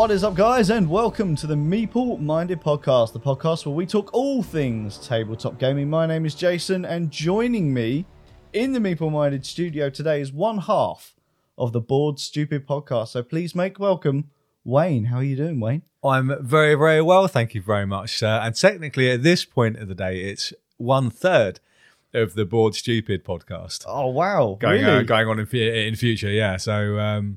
What is up, guys, and welcome to the Meeple Minded Podcast, the podcast where we talk all things tabletop gaming. My name is Jason, and joining me in the Meeple Minded studio today is one half of the Board Stupid podcast. So please make welcome Wayne. How are you doing, Wayne? I'm very, very well, thank you very much, sir. And technically, at this point of the day, it's one third of the Board Stupid podcast Oh wow, going really? on, going on in, in future. Yeah, so um,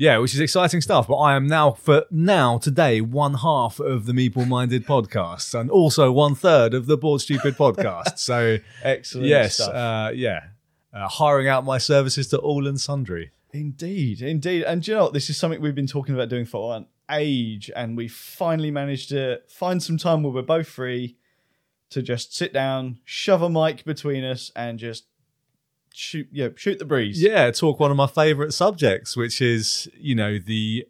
yeah, which is exciting stuff. But I am now for now today one half of the Meeple Minded podcast, and also one third of the Board Stupid podcast. So Excellent. yes, stuff. uh, yeah, uh, hiring out my services to all and sundry. Indeed, indeed. And do you know what? This is something we've been talking about doing for an age, and we finally managed to find some time where we're both free to just sit down, shove a mic between us, and just shoot, yeah, shoot the breeze. Yeah, talk one of my favorite subjects, which is, you know, the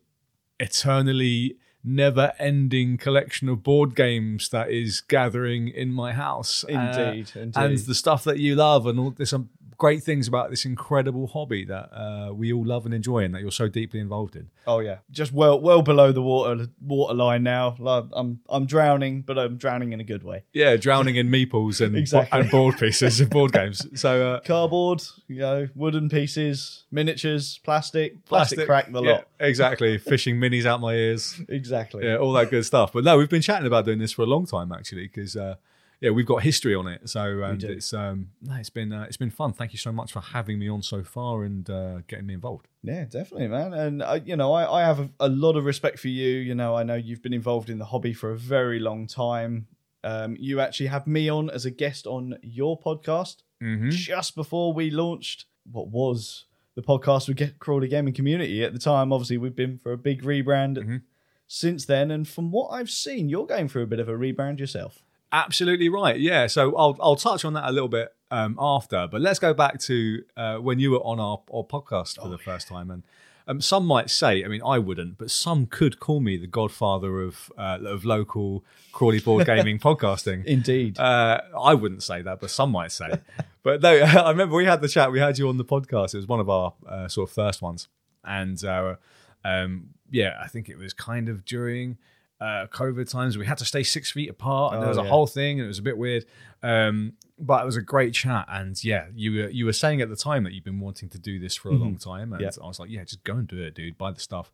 eternally never ending collection of board games that is gathering in my house. Uh, Indeed, indeed. and the stuff that you love, and all this some great things about this incredible hobby that uh, we all love and enjoy, and that you're so deeply involved in. Oh yeah, just well, well below the water water line now. Like, I'm, I'm drowning, but I'm drowning in a good way. Yeah, drowning in meeples and Exactly. and board pieces of board games. So uh, Cardboard, you know, wooden pieces, miniatures, plastic, plastic, crack the yeah, lot. exactly. Fishing minis out my ears. Exactly. yeah, all that good stuff. But no, we've been chatting about doing this for a long time actually, because uh, yeah, we've got history on it. So it's um, no, it's been uh, it's been fun. Thank you so much for having me on so far and uh, getting me involved. Yeah, definitely, man. And uh, you know, I, I have a, a lot of respect for you. You know, I know you've been involved in the hobby for a very long time. Um, you actually had me on as a guest on your podcast Mm-hmm. just before we launched what was the podcast with Get Crawley Gaming Community at the time. Obviously, we've been for a big rebrand Mhm. since then, and from what I've seen, you're going through a bit of a rebrand yourself. Absolutely right. Yeah. So I'll I'll touch on that a little bit um, after, but let's go back to uh, when you were on our, our podcast for the first time, and um, some might say, I mean, I wouldn't, but some could call me the godfather of uh, of local Crawley board gaming podcasting. Indeed. Uh, I wouldn't say that, but some might say. but no, I remember we had the chat. We had you on the podcast. It was one of our uh, sort of first ones, and uh, um, yeah, I think it was kind of during uh, COVID times. We had to stay six feet apart, and Oh, there was a yeah. whole thing, and it was a bit weird. Um, but it was a great chat, and yeah, you were you were saying at the time that you've been wanting to do this for a long time, and Yeah. I was like, yeah, just go and do it, dude. Buy the stuff,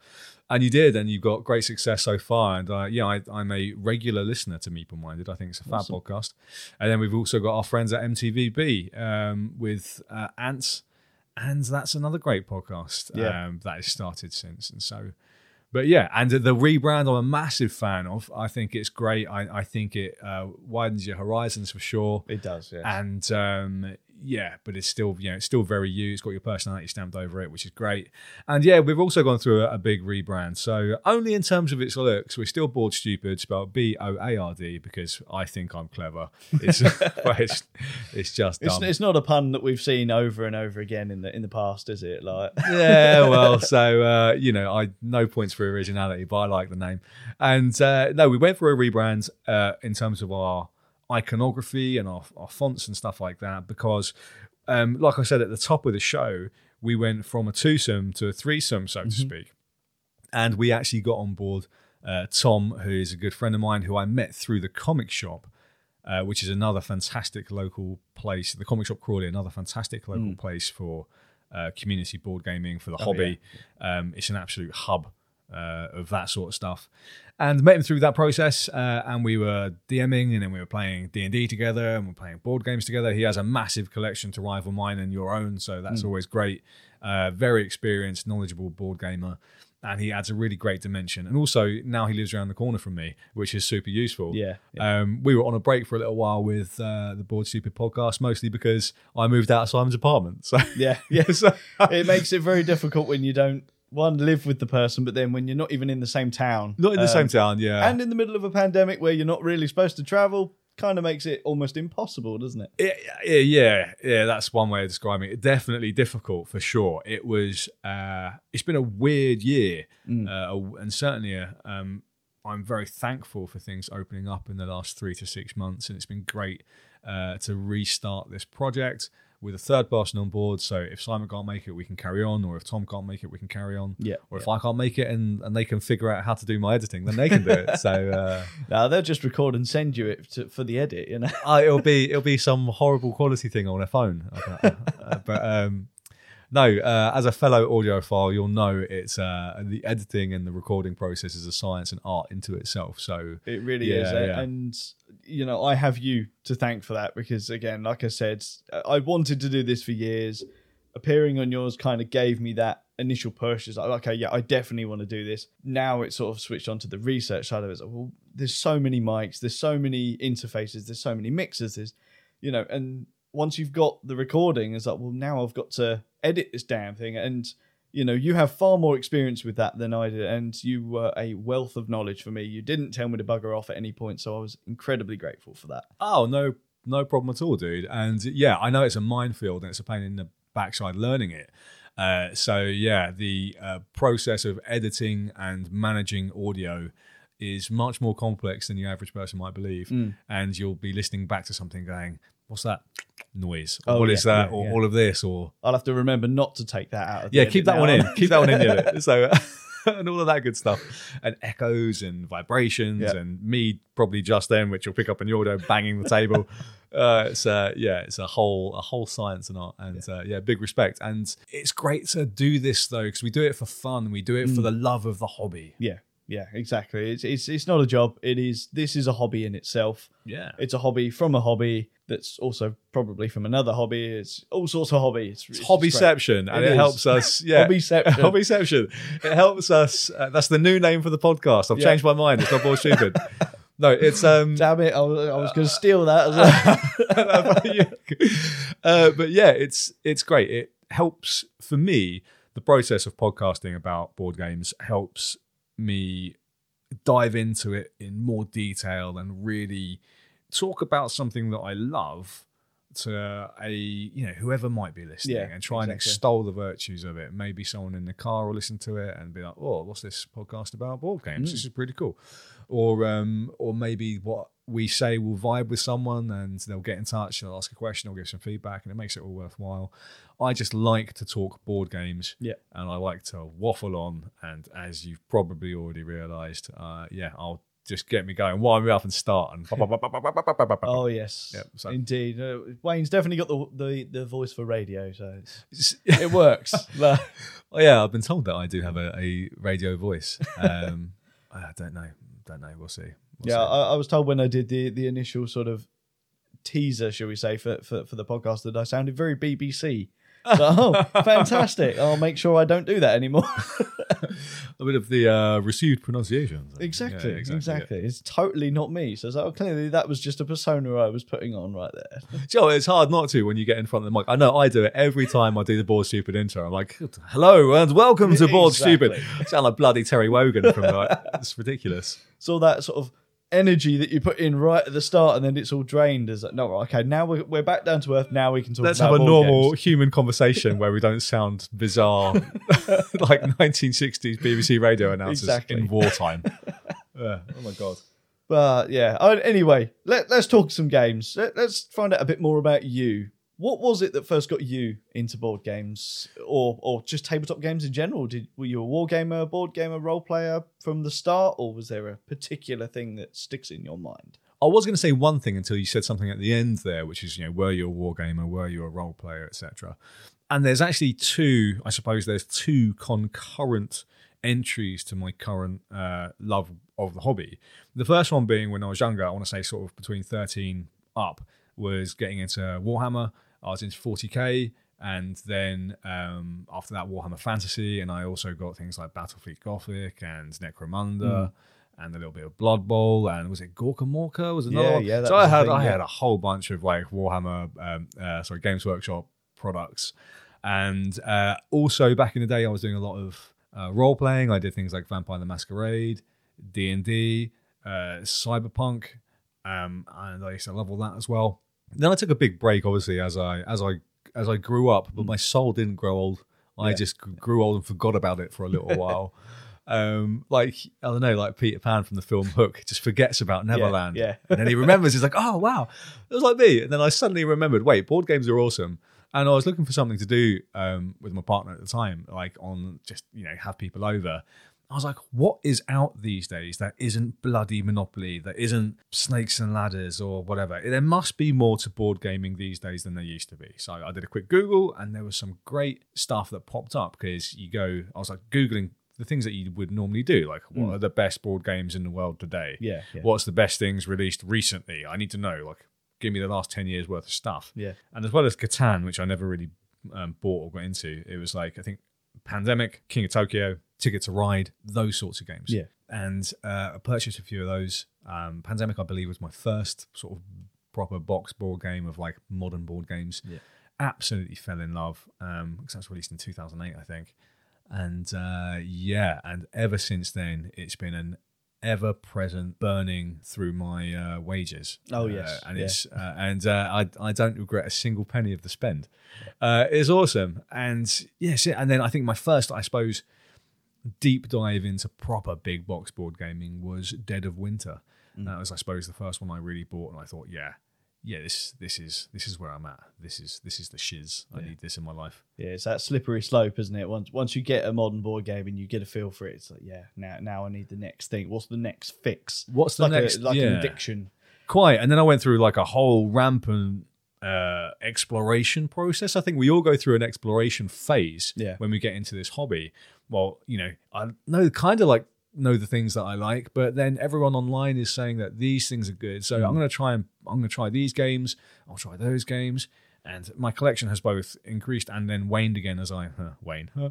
and you did, and you've got great success so far. And uh, yeah, I, I'm a regular listener to Meeple Minded. I think it's a fab Awesome. podcast. And then we've also got our friends at MTVB um, with uh, Ants, and that's another great podcast Yeah. um, that has started since. And so, but yeah, and the rebrand I'm a massive fan of. I think it's great. I, I think it uh, widens your horizons for sure. it does, yes. And um, yeah, but it's still you know it's still very you. It's got your personality stamped over it, which is great. And yeah, we've also gone through a, a big rebrand. So only in terms of its looks, we're still bored stupid, spelled B O A R D, because I think I'm clever. It's it's, it's just It's, it's not a pun that we've seen over and over again in the in the past, is it? Like, yeah, well, so uh, you know, I no points for originality, but I like the name. And uh, no, we went for a rebrand uh, in terms of our iconography and our, our fonts and stuff like that because, um, like I said at the top of the show, we went from a twosome to a threesome, so to speak, and we actually got on board uh, Tom, who is a good friend of mine, who I met through the comic shop. Uh, which is another fantastic local place. The Comic Shop Crawley, another fantastic local place for uh, community board gaming for the hobby. Um, it's an absolute hub uh, of that sort of stuff. And met him through that process, uh, and we were DMing, and then we were playing D and D together, and we're playing board games together. He has a massive collection to rival mine and your own, so that's always great. Uh, very experienced, knowledgeable board gamer. And he adds a really great dimension. And also, now he lives around the corner from me, which is super useful. Yeah, Um, we were on a break for a little while with uh, the Board Stupid podcast, mostly because I moved out of Simon's apartment. So, yeah, yeah. so it makes it very difficult when you don't one live with the person, but then when you're not even in the same town, not in the um, same town, yeah. and in the middle of a pandemic where you're not really supposed to travel, kind of makes it almost impossible, doesn't it? Yeah, yeah, yeah, yeah, that's one way of describing it. Definitely difficult for sure. It was. Uh, it's been a weird year, uh, and certainly, a, um, I'm very thankful for things opening up in the last three to six months, and it's been great uh, to restart this project. With a third person on board. So if Simon can't make it, we can carry on, or if Tom can't make it, we can carry on. Yeah, Or if I can't make it and, and they can figure out how to do my editing, then they can do it. So uh, Now they'll just record and send you it to, for the edit. You know. uh, it'll be it'll be some horrible quality thing on a phone. Uh, but um, no, uh, as a fellow audiophile, you'll know it's uh, the editing and the recording process is a science and art into itself. So It really Yeah, is, yeah. and you know I have you to thank for that because again, like I said, I wanted to do this for years. Appearing on yours kind of gave me that initial push. Is like, okay, yeah, I definitely want to do this. Now it's sort of switched on to the research side of it. It's like, well, there's so many mics, there's so many interfaces, there's so many mixers, there's you know, and once you've got the recording, it's like, well, now I've got to edit this damn thing, and you know, you have far more experience with that than I did, and you were a wealth of knowledge for me. You didn't tell me to bugger off at any point, so I was incredibly grateful for that. Oh no, no problem at all, dude. And yeah, I know it's a minefield and it's a pain in the backside learning it. Uh, so yeah, the uh, process of editing and managing audio is much more complex than the average person might believe. Mm. And you'll be listening back to something going, "What's that noise? Or Oh, what yeah, is that? yeah, or yeah. all of this? Or I'll have to remember not to take that out. Of yeah, keep that now. one in. Keep that one in. the. So and all of that good stuff, and echoes and vibrations, and me probably just then, which you'll pick up in the audio, banging the table. Uh, it's uh, yeah, it's a whole a whole science and art, and. Uh, yeah, big respect. And it's great to do this though, because we do it for fun. We do it for the love of the hobby. Yeah, yeah, exactly. It's it's it's not a job. It is. This is a hobby in itself. Yeah, It's a hobby from a hobby that's also probably from another hobby. It's all sorts of hobby. It's, it's it's just great. hobbyception, and It it, helps us. Yeah, Hobbyception. hobbyception. It helps us. Uh, that's the new name for the podcast. I've Yeah. changed my mind. It's not more stupid. No, it's um. Damn it! I was, I was going to steal that as well. uh, but yeah, it's it's great. It helps for me. The process of podcasting about board games helps me dive into it in more detail and really talk about something that I love to a you know whoever might be listening Yeah, and try and extol the virtues of it. Maybe someone in the car will listen to it and be like, "Oh, what's this podcast about board games? Mm. This is pretty cool." Or um, or maybe what we say we'll vibe with someone and they'll get in touch, they'll ask a question, they'll give some feedback, and it makes it all worthwhile. I just like to talk board games, Yeah. and I like to waffle on. And as you've probably already realised, uh, yeah, I'll just get me going, wind me up, and start. And oh yes, Yeah, so- indeed. Uh, Wayne's definitely got the, the the voice for radio, so it works. Oh yeah, I've been told that I do have a, a radio voice. Um, I don't know, don't know. We'll see. We'll yeah. I, I was told when I did the the initial sort of teaser, shall we say, for for, for the podcast that I sounded very BBC. So, oh, fantastic! I'll make sure I don't do that anymore. a bit of the uh, received pronunciations. exactly, Yeah, exactly. yeah. It's totally not me. So, it's like, oh, clearly that was just a persona I was putting on right there. Joe, it's hard not to when you get in front of the mic. I know I do it every time I do the Board Stupid intro. I'm like, hello and welcome to Board Exactly. Stupid. I sound like bloody Terry Wogan from like, it's ridiculous. It's all that sort of energy that you put in right at the start, and then it's all drained. As like, no, okay, now we're, we're back down to earth. Now we can talk. Let's about have a normal games. human conversation where we don't sound bizarre like 1960s BBC radio announcers Exactly. in wartime. Yeah. Oh my god. But yeah. Anyway, let, let's talk some games. Let, let's find out a bit more about you. What was it that first got you into board games, or or just tabletop games in general? Did were you a war gamer, board gamer, role player from the start, or was there a particular thing that sticks in your mind? I was going to say one thing until you said something at the end there, which is, you know, were you a wargamer, were you a role player, etc. And there's actually two, I suppose there's two concurrent entries to my current uh, love of the hobby. The first one being when I was younger, I want to say sort of between 13 up, was getting into Warhammer. I was into 40k. And then um, after that, Warhammer Fantasy, and I also got things like Battlefleet Gothic and Necromunda, and a little bit of Blood Bowl, and was it Gorkamorka? Was another Yeah, one? yeah, so I had thing, I yeah. had a whole bunch of like Warhammer, um, uh, sorry, Games Workshop products, and uh, also back in the day, I was doing a lot of uh, role playing. I did things like Vampire the Masquerade, D and D, uh, Cyberpunk, um, and I used to love all that as well. Then I took a big break, obviously, as I as I as I grew up, but my soul didn't grow old. I Yeah. just grew old and forgot about it for a little while. Um, like I don't know, like Peter Pan from the film Hook, just forgets about Neverland, yeah. and then he remembers. He's like, "Oh wow, it was like me." And then I suddenly remembered, wait, board games are awesome, And I was looking for something to do um, with my partner at the time, like on just you know have people over. I was like, what is out these days that isn't bloody Monopoly, that isn't Snakes and Ladders or whatever? There must be more to board gaming these days than there used to be. So I did a quick Google and there was some great stuff that popped up because you go, I was like Googling the things that you would normally do, like what are the best board games in the world today? Yeah, yeah. What's the best things released recently? I need to know, like, give me the last 10 years worth of stuff. Yeah. And as well as Catan, which I never really um, bought or got into, it was like, I think Pandemic, King of Tokyo, Ticket to Ride, those sorts of games. Yeah. And uh, I purchased a few of those. Um, Pandemic, I believe, was my first sort of proper box board game of like modern board games. Yeah. Absolutely fell in love um, because that was released in 2008, I think. And uh, yeah, and ever since then, it's been an ever present burning through my uh, wages. Oh, Uh, yes. and Yeah. it's uh, and uh, I I don't regret a single penny of the spend. Uh, it's awesome, and yes, and then I think my first, I suppose, deep dive into proper big box board gaming was Dead of Winter. Mm. That was, I suppose, the first one I really bought, and I thought, yeah, yeah, this this is this is where I'm at. This is this is the shiz. I need this in my life. Yeah, it's that slippery slope, isn't it? Once once you get a modern board game and you get a feel for it, it's like, yeah, now now I need the next thing. What's the next fix? What's the like next? a, like yeah. an addiction. Quite. And then I went through like a whole rampant uh, exploration process. I think we all go through an exploration phase Yeah. when we get into this hobby. Well, you know, I know kind of like know the things that I like, but then everyone online is saying that these things are good. So I'm going to try and I'm going to try these games. I'll try those games. And my collection has both increased and then waned again as I huh, wane, huh?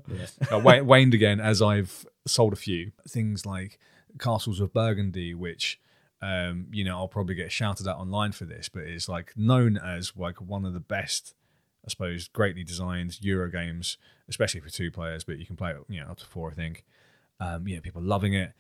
uh, wa- waned again as I've sold a few things like Castles of Burgundy, which um, you know I'll probably get shouted at online for this, but it's like known as like one of the best, I suppose, greatly designed Euro games, especially for two players. But you can play it, you know, up to four, I think. Um, yeah, people loving it.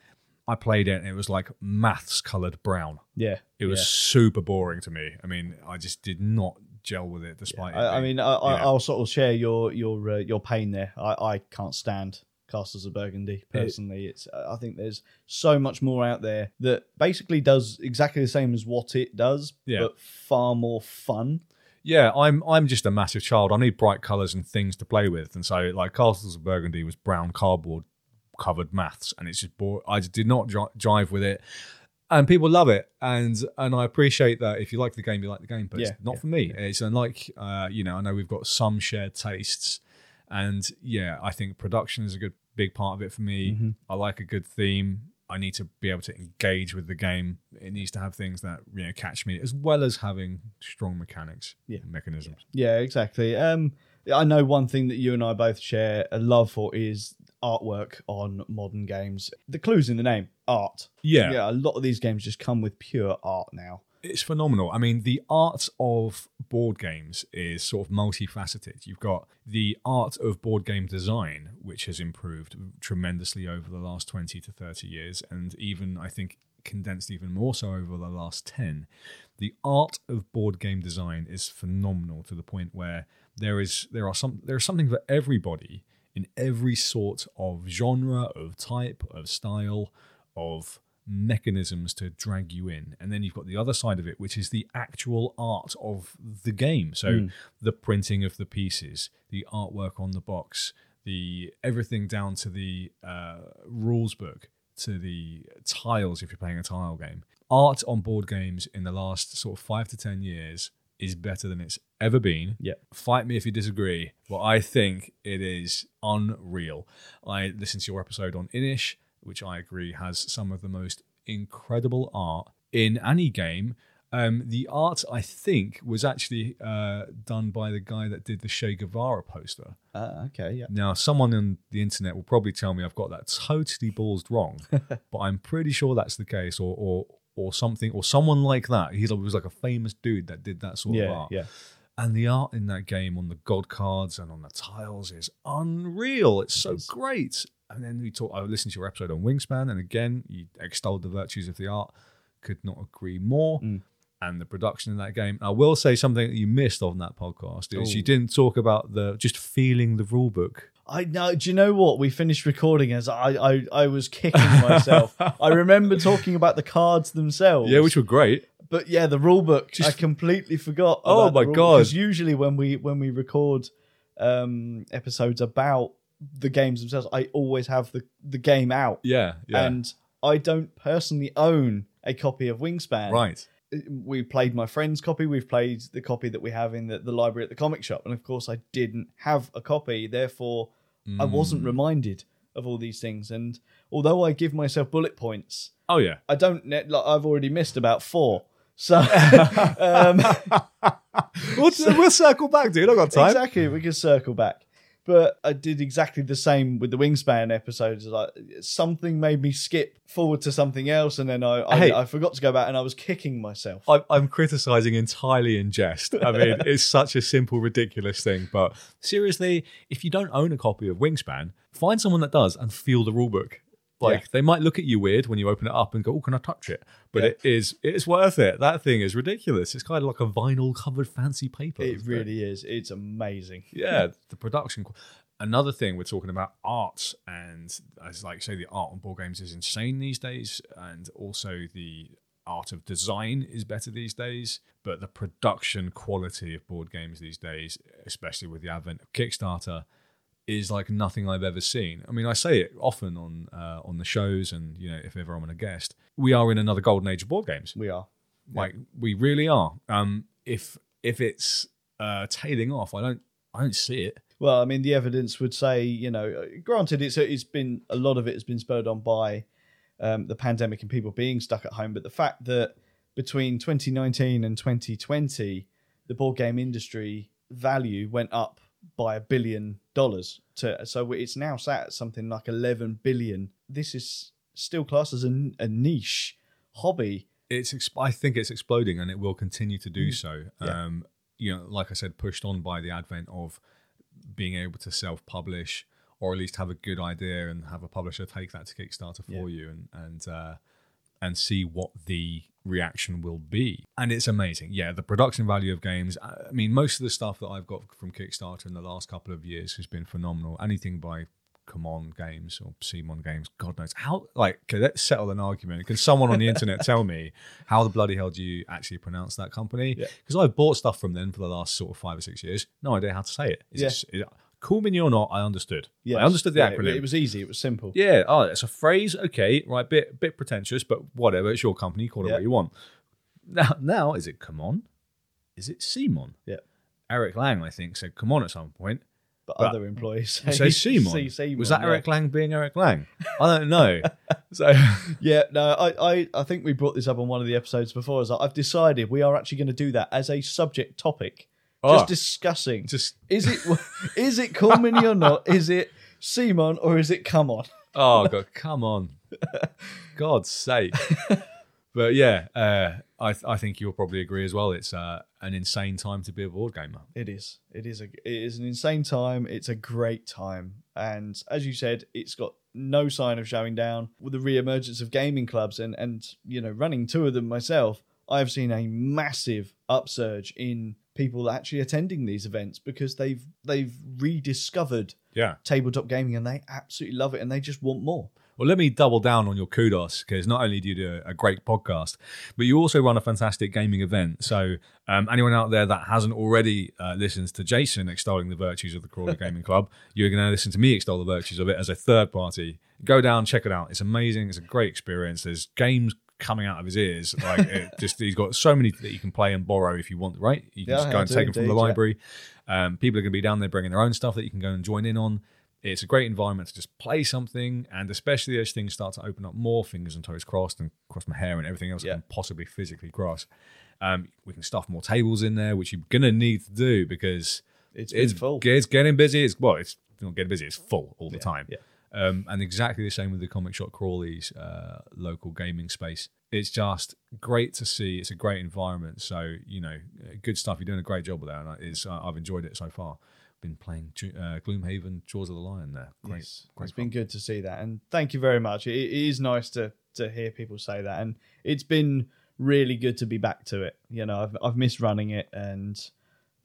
I played it, and it was like maths colored brown. Yeah, It was yeah. super boring to me. I mean, I just did not gel with it, despite. it I, I mean, I, I, yeah. I'll sort of share your your uh, your pain there. I, I can't stand Castles of Burgundy personally. it's I think there's so much more out there that basically does exactly the same as what it does, Yeah. but far more fun. Yeah, I'm I'm just a massive child. I need bright colours and things to play with, and so like Castles of Burgundy was brown cardboard covered maths, and it's just I did not dri- jive with it. And people love it, and and I appreciate that. If you like the game, you like the game, but Yeah, it's not yeah, for me. It's unlike uh, you know, I know we've got some shared tastes, and yeah, I think production is a good big part of it for me. Mm-hmm. I like a good theme. I need to be able to engage with the game. It needs to have things that you know catch me, as well as having strong mechanics, Yeah. mechanisms. Yeah, exactly. Um, I know one thing that you and I both share a love for is artwork on modern games. The clues in the name, art. Yeah. yeah. A lot of these games just come with pure art now. It's phenomenal. I mean, the art of board games is sort of multifaceted. You've got the art of board game design, which has improved tremendously over the last 20 to 30 years, and even, I think, condensed even more so over the last 10. The art of board game design is phenomenal to the point where there is there are some there is something for everybody in every sort of genre, of type, of style, of mechanisms to drag you in. And then you've got the other side of it, which is the actual art of the game. So the printing of the pieces, the artwork on the box, the everything down to the uh, rules book, to the tiles if you're playing a tile game. Art on board games in the last sort of five to ten years is better than it's ever been. Yeah. Fight me if you disagree, but I think it is unreal. I listened to your episode on Inis, which I agree has some of the most incredible art in any game. Um, the art, I think, was actually uh, done by the guy that did the Che Guevara poster. Uh, okay, yeah. Now, someone on the internet will probably tell me I've got that totally ballsed wrong, but I'm pretty sure that's the case, or or or something, or someone like that. He was like a famous dude that did that sort of art. yeah. And the art in that game on the god cards and on the tiles is unreal. It's so is. great. And then we talked. I listened to your episode on Wingspan, and again, you extolled the virtues of the art. Could not agree more. Mm. And the production in that game. I will say something that you missed on that podcast is Ooh. you didn't talk about the just feeling the rule book. I know. Do you know what? We finished recording as I I, I was kicking myself. I remember talking about the cards themselves. Yeah, which were great. but yeah, the rule book. I completely forgot. Oh my God. Because usually when we when we record um, episodes about the games themselves, I always have the the game out, Yeah, yeah. and I don't personally own a copy of Wingspan. right. We played my friend's copy. We've played the copy that we have in the, the library at the comic shop, and of course, I didn't have a copy. Therefore, I wasn't Mm. reminded of all these things. And although I give myself bullet points, Oh yeah. I don't. net Like I've already missed about four. So um, we'll, we'll circle back, dude. I've got time. exactly, we can circle back. But I did exactly the same with the Wingspan episodes. Like something made me skip forward to something else, and then I I, Hey. I forgot to go back, and I was kicking myself. I'm, I'm criticizing entirely in jest. I mean, it's such a simple, ridiculous thing. But seriously, if you don't own a copy of Wingspan, find someone that does and feel the rulebook. Like Yeah. they might look at you weird when you open it up and go, "Oh, can I touch it?" But Yeah. it is it's worth it. That thing is ridiculous. It's kind of like a vinyl covered fancy paper. it really is. It's amazing. yeah, the production. Another thing we're talking about art, and as like say, the art on board games is insane these days, and also the art of design is better these days. But the production quality of board games these days, especially with the advent of Kickstarter, is like nothing I've ever seen. I mean, I say it often on uh, on the shows, and you know, if ever I'm on a guest, we are in another golden age of board games. We are. Like we really are. Um, if if it's uh, tailing off, I don't I don't see it. Well, I mean, the evidence would say, you know, granted, it's it's been a lot of it has been spurred on by um, the pandemic and people being stuck at home, but the fact that between 2019 and 2020, the board game industry value went up by a billion dollars to so it's now sat at something like 11 billion. This is still classed as a, a niche hobby. it's ex- I think it's exploding and it will continue to do so. Mm. Yeah. Um, you know, like I said, pushed on by the advent of being able to self-publish or at least have a good idea and have a publisher take that to Kickstarter for you and and uh, and see what the reaction will be. And it's amazing. Yeah, the production value of games. Uh, I mean, most of the stuff that I've got from Kickstarter in the last couple of years has been phenomenal. Anything by Come On Games or Simon Games, God knows how. Like, okay, let's settle an argument. Can someone on the internet tell me how the bloody hell do you actually pronounce that company? Yeah. Because I've bought stuff from them for the last sort of five or six years. No idea how to say it. Is Yeah. is it cool mini or not? I understood. Yes. I understood the Yeah, acronym. It, it was easy. It was simple. Yeah, oh, it's a phrase. Okay, right, bit bit pretentious, but whatever. It's your company. Call it Yeah. what you want. Now, now is it come on? Is it Simon? Yeah. Eric Lang, I think, said come on at some point. But, But- other employees Say Simon. Simon, Was that yeah. Eric Lang being Eric Lang? I don't know. so Yeah, no, I, I, I think we brought this up on one of the episodes before. Is that I've decided we are actually going to do that as a subject topic, Oh. just discussing. just Is it is it cool or not? Is it Simon or is it come on? oh god, come on, God's sake. But yeah, uh, I th- I think you'll probably agree as well. It's uh, an insane time to be a board gamer. It is. It is a. It is an insane time. It's a great time, and as you said, it's got no sign of showing down. With the re-emergence of gaming clubs, and and you know, running two of them myself, I've seen a massive upsurge in people actually attending these events because they've they've rediscovered Yeah. tabletop gaming and they absolutely love it and they just want more. Well, let me double down on your kudos because not only do you do a great podcast, but you also run a fantastic gaming event. So, um, anyone out there that hasn't already uh, listened to Jason extolling the virtues of the Crawley Gaming Club, you're going to listen to me extol the virtues of it as a third party. Go down, check it out. It's amazing. It's a great experience. There's games coming out of his ears. Like, it just he's got so many that you can play and borrow if you want. Right? You can Yeah, just go I and take them from the indeed, yeah. library. Um, people are going to be down there bringing their own stuff that you can go and join in on. It's a great environment to just play something, and especially as things start to open up more, fingers and toes crossed, and cross my hair and everything else I can possibly physically cross. Um, we can stuff more tables in there, which you're gonna need to do because It's it's full. It's getting busy. It's well, it's not getting busy. It's full all the time. yeah. Um, and exactly the same with the Comic Shop Crawley's uh, local gaming space. It's just great to see. It's a great environment. So you know, good stuff. You're doing a great job with that, and it's, I've enjoyed it so far. Been playing uh, Gloomhaven, Jaws of the Lion there. Great, Yes, great it's been good to see that, and thank you very much. It, it is nice to to hear people say that, and it's been really good to be back to it. You know, I've I've missed running it, and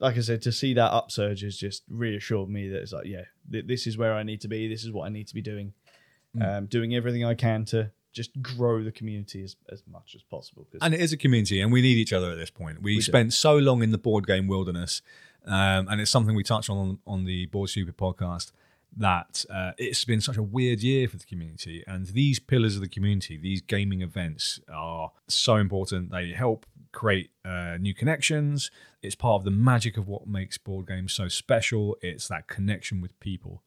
like I said, to see that upsurge has just reassured me that it's like, yeah, th- this is where I need to be. This is what I need to be doing. Um, doing everything I can to just grow the community as, as much as possible. And it is a community, and we need each other at this point. We, do. spent so long in the board game wilderness, um, and it's something we touched on on the Board Stupid podcast. That uh, it's been such a weird year for the community, and these pillars of the community, these gaming events, are so important. They help create uh, new connections. It's part of the magic of what makes board games so special. It's that connection with people.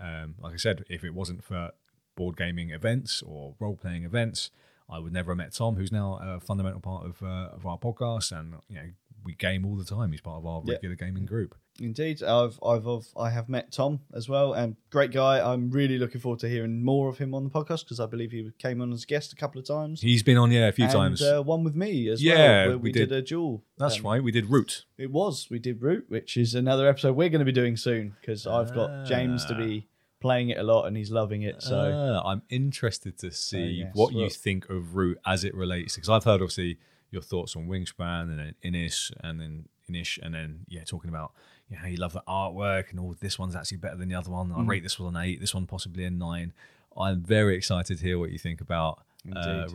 Um, like I said, if it wasn't for board gaming events or role playing events, I would never have met Tom, who's now a fundamental part of uh, of our podcast, and you know we game all the time. He's part of our Yeah. regular gaming group. Indeed, I've, I've I've I have met Tom as well, and great guy. I'm really looking forward to hearing more of him on the podcast because I believe he came on as a guest a couple of times. He's been on yeah a few and, times. uh, one with me as Yeah, well. Where we, we did. did. a duel. That's Um, right. We did Root. It was. We did Root, which is another episode we're going to be doing soon because I've got James to Ah. be playing it a lot and he's loving it. So Ah, I'm interested to see yes, what well- you think of Root as it relates because I've heard obviously your thoughts on Wingspan and then Inis and then Inis and then yeah talking about you know, how you love the artwork and all this one's actually better than the other one. I Mm. rate this one an eight, this one possibly a nine. I'm very excited to hear what you think about uh.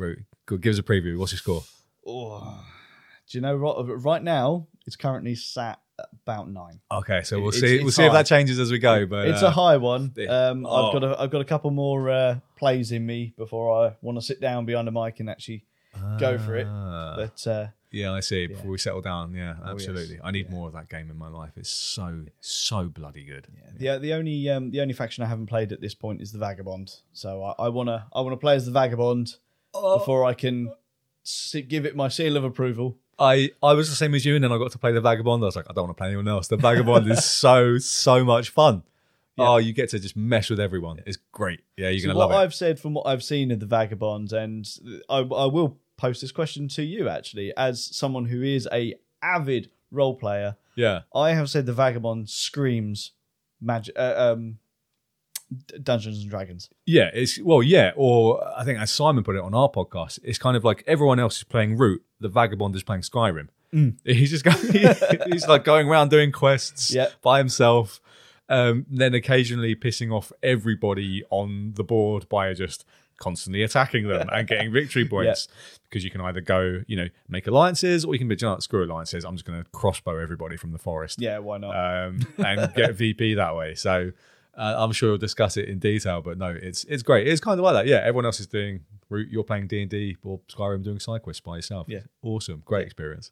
Give us a preview. What's your score? oh, do you know right, right now it's currently sat about nine. Okay, so we'll It's- see. it's we'll see if that changes as we go. But it's uh, a high one. Um, oh. I've got a, I've got a couple more uh, plays in me before I want to sit down behind a mic and actually go for it. ah. But uh, Yeah, I see. Before we settle down, yeah, Oh, yes. absolutely. I need Yeah. more of that game in my life. It's so so bloody good. the the only um, the only faction I haven't played at this point is the Vagabond. So I, I wanna I wanna play as the Vagabond Oh. before I can give it my seal of approval. I I was the same as you, and then I got to play the Vagabond. I was like, I don't want to play anyone else. The Vagabond is so so much fun. Oh, you get to just mess with everyone. It's great. Yeah, you're So gonna love it. What I've said from what I've seen of the Vagabond, and I, I will post this question to you actually, as someone who is a avid role player. Yeah, I have said the Vagabond screams magic, uh, um, Dungeons and Dragons. yeah. It's well, yeah. Or I think as Simon put it on our podcast, it's kind of like everyone else is playing Root. The Vagabond is playing Skyrim. Mm. He's just going, he's like going around doing quests Yeah. by himself. Um, then occasionally pissing off everybody on the board by just constantly attacking them and getting victory points. Because you can either go, you know, make alliances, or you can be, "Do you know, screw alliances. I'm just going to crossbow everybody from the forest Yeah, why not? um, and get VP that way. So uh, I'm sure we'll discuss it in detail. But no, it's it's great. It's kind of like that. Yeah, everyone else is doing. Root, You're playing D and D or Skyrim, doing side quests by yourself. Yeah. Awesome, great experience.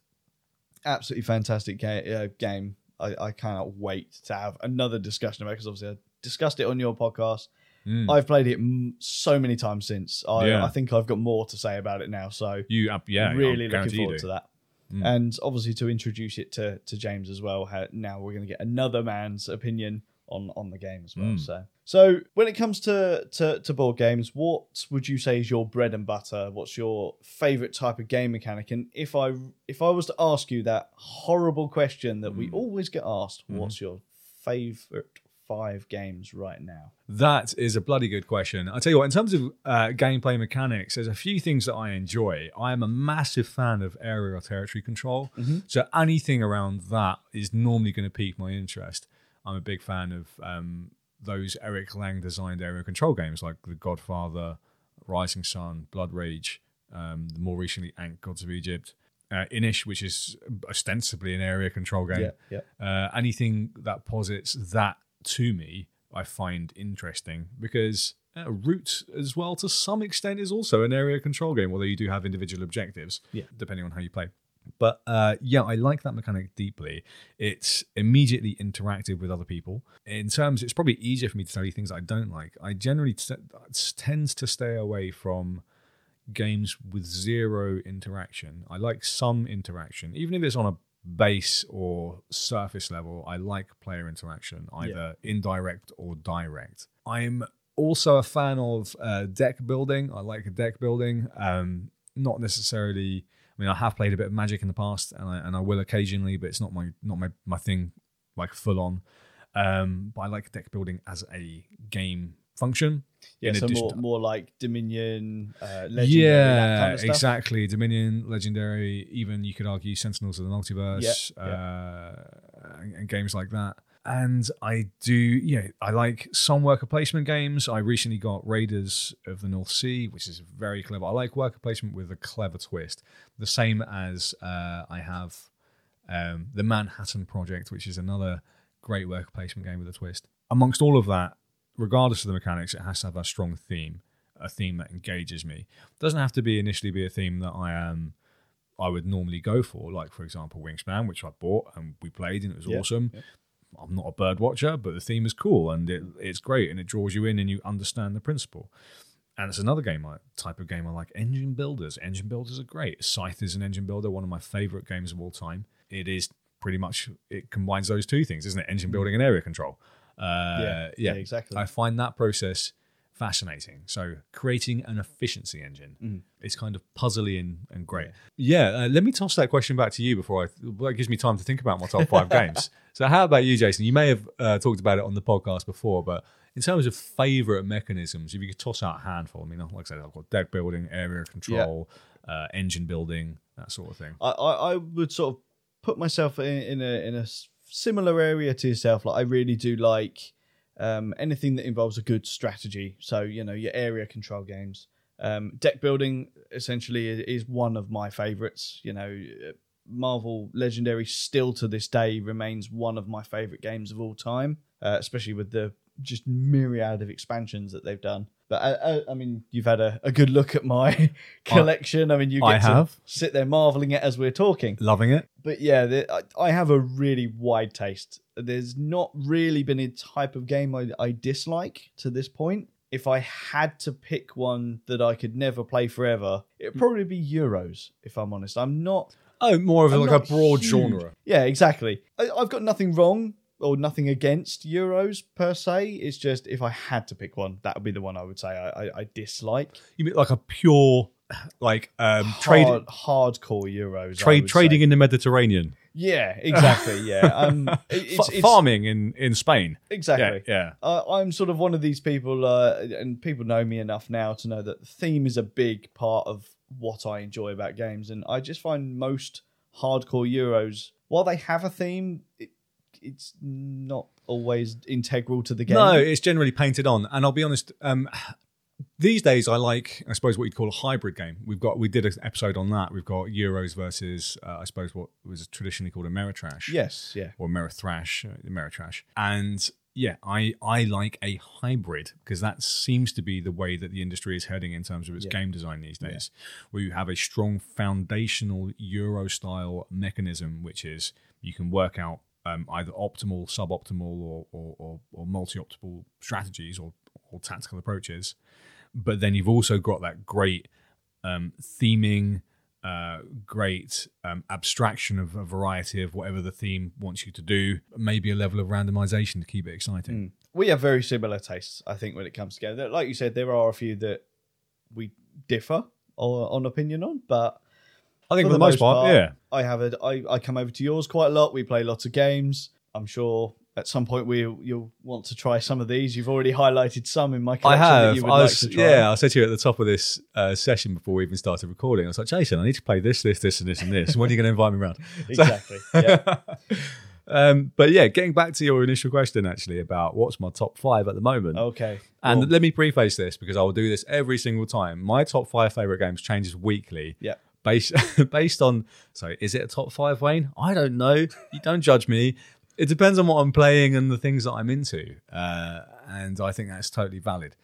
Absolutely fantastic ga- uh, game. I, I cannot wait to have another discussion about it because obviously I discussed it on your podcast. Mm. I've played it m- so many times since. I, Yeah. I think I've got more to say about it now. So You, uh, yeah, really I'll looking forward to that. Mm. And obviously to introduce it to, to James as well. How, now we're going to get another man's opinion on, on the game as well. Mm. So so when it comes to, to to board games, what would you say is your bread and butter? What's your favorite type of game mechanic? And if I if I was to ask you that horrible question that we Mm. always get asked, Mhm. what's your favorite five games right now? That is a bloody good question. I tell you what, in terms of uh, gameplay mechanics, there's a few things that I enjoy. I am a massive fan of area or territory control. Mhm. So anything around that is normally going to pique my interest. I'm a big fan of um, those Eric Lang designed area control games like The Godfather, Rising Sun, Blood Rage, um, more recently Ankh Gods of Egypt, uh, Inis, which is ostensibly an area control game yeah. uh, anything that posits that to me, I find interesting because uh, Root, as well, to some extent, is also an area control game, although you do have individual objectives, Yeah. depending on how you play. But uh, yeah, I like that mechanic deeply. It's immediately interactive with other people. In terms, it's probably easier for me to tell you things I don't like. I generally t- tend to stay away from games with zero interaction. I like some interaction, even if it's on a base or surface level. I like player interaction, either indirect or direct. I'm also a fan of uh, deck building. I like deck building. Um, not necessarily. I mean, I have played a bit of Magic in the past, and I and I will occasionally, but it's not my not my my thing, like full on. Um, but I like deck building as a game function. Yeah, so more, more like Dominion, uh, Legendary, that yeah, kind of stuff. exactly. Dominion, Legendary, even you could argue Sentinels of the Multiverse, Yeah, Uh, and, and games like that. and I do, you know, I like some worker placement games. I recently got Raiders of the North Sea, which is very clever. I like worker placement with a clever twist, the same as uh, I have um, the Manhattan Project, which is another great worker placement game with a twist. Amongst all of that, regardless of the mechanics, it has to have a strong theme, a theme that engages me. It doesn't have to be initially be a theme that I am. I would normally go for, like for example, Wingspan, which I bought and we played and it was Yeah, awesome. yeah. I'm not a bird watcher, but the theme is cool and it, it's great and it draws you in and you understand the principle. And it's another game I, type of game I like. Engine builders. Engine builders are great. Scythe is an engine builder, one of my favorite games of all time. It is pretty much it combines those two things, isn't it? Engine mm. building and area control. Uh, Yeah, yeah, yeah, exactly. I find that process fascinating. So creating an efficiency engine Mm. is kind of puzzly and, and great. Yeah, uh, let me toss that question back to you before I. Well, that gives me time to think about my top five games. So how about you, Jason? You may have uh, talked about it on the podcast before, but in terms of favorite mechanisms, if you could toss out a handful, I mean, like I said, I've got deck building, area control, uh, engine building, that sort of thing. I, I, I would sort of put myself in, in a in a similar area to yourself. Like I really do like um, anything that involves a good strategy. So you know your area control games, um, deck building essentially is, one of my favorites. You know, uh, Marvel Legendary still to this day remains one of my favorite games of all time, uh, especially with the just myriad of expansions that they've done. But uh, uh, I mean, you've had a, a good look at my collection. I mean, you get I to have. sit there marveling at as we're talking. Loving it. But yeah, the, I, I have a really wide taste. There's not really been a type of game I, I dislike to this point. If I had to pick one that I could never play forever, it'd probably be Euros. If I'm honest, I'm not. Oh, more of I'm like a broad huge. genre. Yeah, exactly. I, I've got nothing wrong or nothing against Euros per se. It's just if I had to pick one, that would be the one I would say I, I, I dislike. You mean like a pure, like um, trade, Hard, hardcore Euros. Trade, trading say. in the Mediterranean, Yeah, exactly. Yeah, um, it's, F- it's farming in in Spain. exactly. Yeah, yeah. I I'm sort of one of these people, uh, and people know me enough now to know that theme is a big part of what I enjoy about games. And I just find most hardcore Euros, while they have a theme, it, it's not always integral to the game. No, it's generally painted on. And I'll be honest, um, these days I like, I suppose, what you'd call a hybrid game. We've got, we did an episode on that. We've got Euros versus, uh, I suppose, what was traditionally called a Ameritrash. Yes, yeah. Or Amerithrash, uh, Ameritrash. And yeah, I, I like a hybrid because that seems to be the way that the industry is heading in terms of its Yeah. game design these days, where you have a strong foundational Euro style mechanism, which is you can work out um, either optimal, suboptimal, or, or, or, or multi optimal strategies or, or tactical approaches. But then you've also got that great um, theming, uh, great um, abstraction of a variety of whatever the theme wants you to do, maybe a level of randomization to keep it exciting. Mm. We have very similar tastes, I think, when it comes together. Like you said, there are a few that we differ on, on opinion on, but I think for, the, most part, yeah. I have a I, I come over to yours quite a lot. We play lots of games. I'm sure at some point we you'll want to try some of these. You've already highlighted some in my I collection that have. you would I like was, to try. yeah, I said to you at the top of this uh, session before we even started recording. I was like, Jason, I need to play this, this, this, and this, and this. When are you going to invite me around? exactly. Yeah. um, but yeah, getting back to your initial question, actually about what's my top five at the moment. Okay. And Cool. let me preface this because I will do this every single time. My top five favorite games changes weekly. Yeah. Based based on so is it a top five, Wayne? I don't know. You don't judge me. It depends on what I'm playing and the things that I'm into, uh, and I think that's totally valid.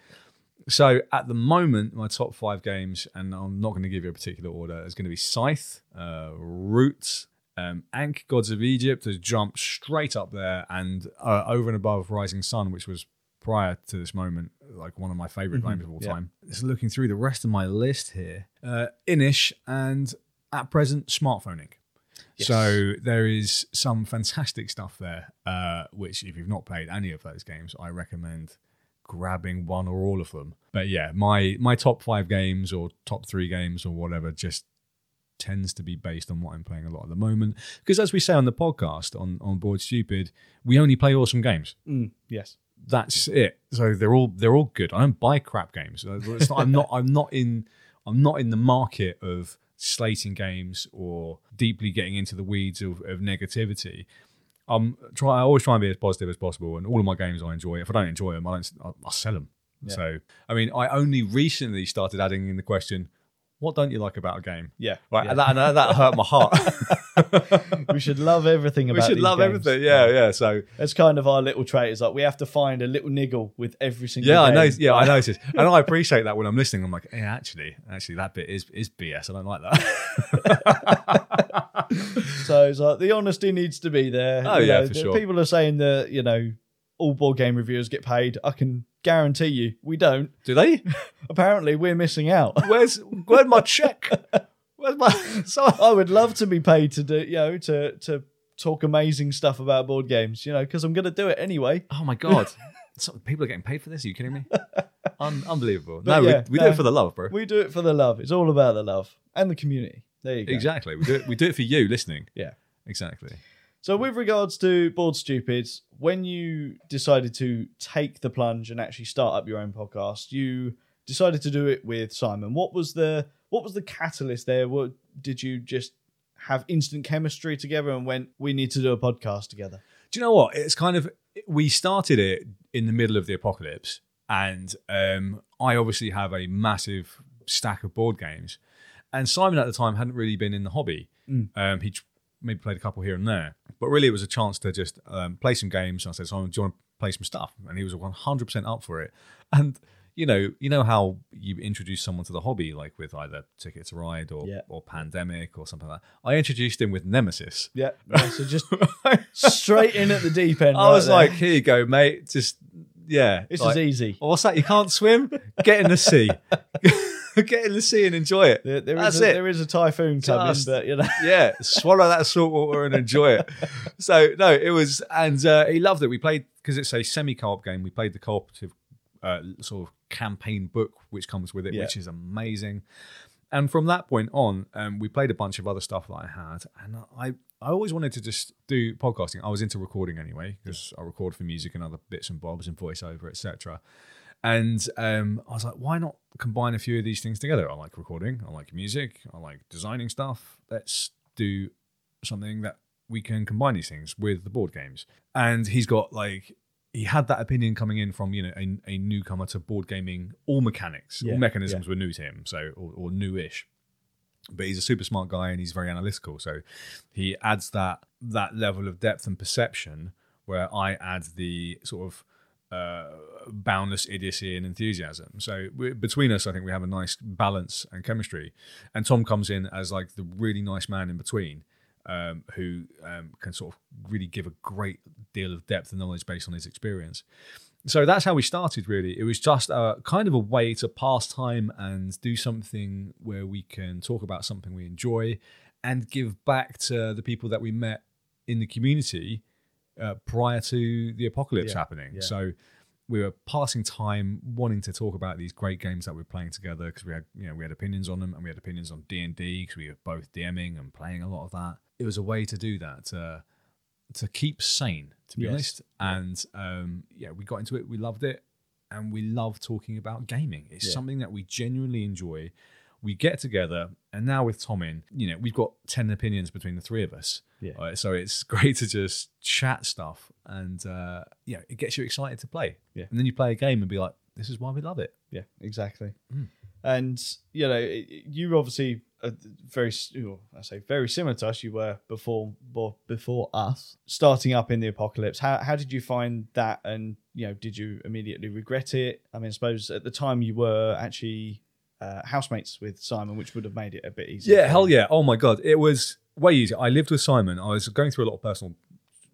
So at the moment, my top five games, and I'm not going to give you a particular order, is going to be Scythe, uh, Roots, um, Ankh Gods of Egypt has jumped straight up there, and uh, over and above Rising Sun, which was prior to this moment, like one of my favorite games of all yeah. time. Just looking through the rest of my list here, uh, Inis, and at present, Smartphone Inc. Yes. So there is some fantastic stuff there, uh, which if you've not played any of those games, I recommend grabbing one or all of them. But yeah, my my top five games or top three games or whatever just tends to be based on what I'm playing a lot at the moment. Because as we say on the podcast on on Board Stupid, we only play awesome games. Mm, yes. That's it. So they're all they're all good. I don't buy crap games. Uh, it's not, I'm not I'm not in I'm not in the market of slating games or deeply getting into the weeds of, of negativity. I'm try. I always try and be as positive as possible, and all of my games I enjoy. If I don't enjoy them, I don't. I'll, I'll sell them. Yeah. So, I mean, I only recently started adding in the question, "What don't you like about a game?" Yeah. Right, yeah. and, that, and that, hurt my heart. we should love everything about. we should love games. everything. Yeah, yeah. So, That's kind of our little trait. Is like we have to find a little niggle with every single. yeah, I know. Yeah, I noticed, and I appreciate that when I'm listening. I'm like, yeah, actually, actually, that bit is is BS. I don't like that. So it's like the honesty needs to be there. Oh, You yeah, know, for sure. People are saying that you know all board game reviewers get paid. I can guarantee you we don't. Do they? Apparently, we're missing out. Where's where's my check? Where's my? So, I would love to be paid to do you know to to talk amazing stuff about board games. You know, because I'm going to do it anyway. oh my god, so, people are getting paid for this. Are you kidding me? Un- unbelievable. But no, yeah, we, we do it um, for the love, bro. We do it for the love. It's all about the love and the community. There you go. Exactly. We do it. We do it for you listening. Yeah. Exactly. So, with regards to Board Stupids, when you decided to take the plunge and actually start up your own podcast, you decided to do it with Simon. What was the what was the catalyst there? What did you just have instant chemistry together and went, "We need to do a podcast together"? Do you know what? It's kind of we started it in the middle of the apocalypse, and um, I obviously have a massive stack of board games, and Simon at the time hadn't really been in the hobby. Mm. Um, he maybe played a couple here and there, but really it was a chance to just um, play some games. And I said, "Simon, do you want to play some stuff?" And he was one hundred percent up for it. And you know, you know how you introduce someone to the hobby, like with either Ticket to Ride or Yeah. or Pandemic or something like that. I introduced him with Nemesis. Yeah. so just straight in at the deep end. I right was there. like, here you go, mate. Just yeah. "This like, is easy." What's that? You can't swim? Get in the sea. Get in the sea and enjoy it. There, there That's is a, it. there is a typhoon coming, Just- but you know, Yeah, swallow that salt water and enjoy it. So no, it was, and uh, he loved it. We played because it's a semi-co-op game. We played the cooperative uh, sort of campaign book which comes with it, Yeah. which is amazing. And from that point on, um, we played a bunch of other stuff that I had, and I I always wanted to just do podcasting. I was into recording anyway because I record for music and other bits and bobs and voiceover, etc. And um, I was like, why not combine a few of these things together? I like recording, I like music, I like designing stuff. Let's do something that we can combine these things with the board games. And he's got like he had that opinion coming in from you know a, a newcomer to board gaming. All mechanics, Yeah, all mechanisms were new to him, so or, or newish. But he's a super smart guy and he's very analytical. So he adds that that level of depth and perception where I add the sort of uh, boundless idiocy and enthusiasm. So we between us, I think we have a nice balance and chemistry. And Tom comes in as like the really nice man in between, um, who um, can sort of really give a great deal of depth and knowledge based on his experience. So that's how we started. Really, it was just a kind of a way to pass time and do something where we can talk about something we enjoy and give back to the people that we met in the community uh, prior to the apocalypse Yeah, happening. yeah. So we were passing time wanting to talk about these great games that we we're playing together because we had you know we had opinions on them and we had opinions on D and D because we were both DMing and playing a lot of that. It was a way to do that to to keep sane, to be Yes. honest. And um, yeah, we got into it. We loved it, and we love talking about gaming. It's Yeah. something that we genuinely enjoy. We get together, and now with Tom in, you know, we've got ten opinions between the three of us. Yeah. Uh, so it's great to just chat stuff, and uh, yeah, it gets you excited to play. Yeah. and then you play a game and be like, "This is why we love it." Yeah, exactly. Mm. And you know, you obviously are very, I say very similar to us. You were before, before us, starting up in the apocalypse. How how did you find that? And you know, did you immediately regret it? I mean, I suppose at the time you were actually uh, housemates with Simon, which would have made it a bit easier. Yeah, hell yeah. Oh my god, it was way easier. I lived with Simon. I was going through a lot of personal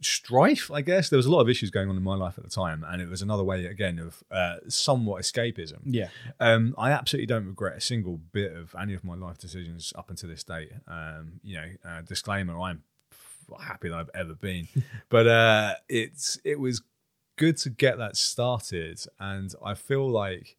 strife, I guess. There was a lot of issues going on in my life at the time, and it was another way again of uh, somewhat escapism. Yeah, Um, I absolutely don't regret a single bit of any of my life decisions up until this date. Um, you know, uh, disclaimer: I'm happy that I've ever been, but uh, it's it was good to get that started, and I feel like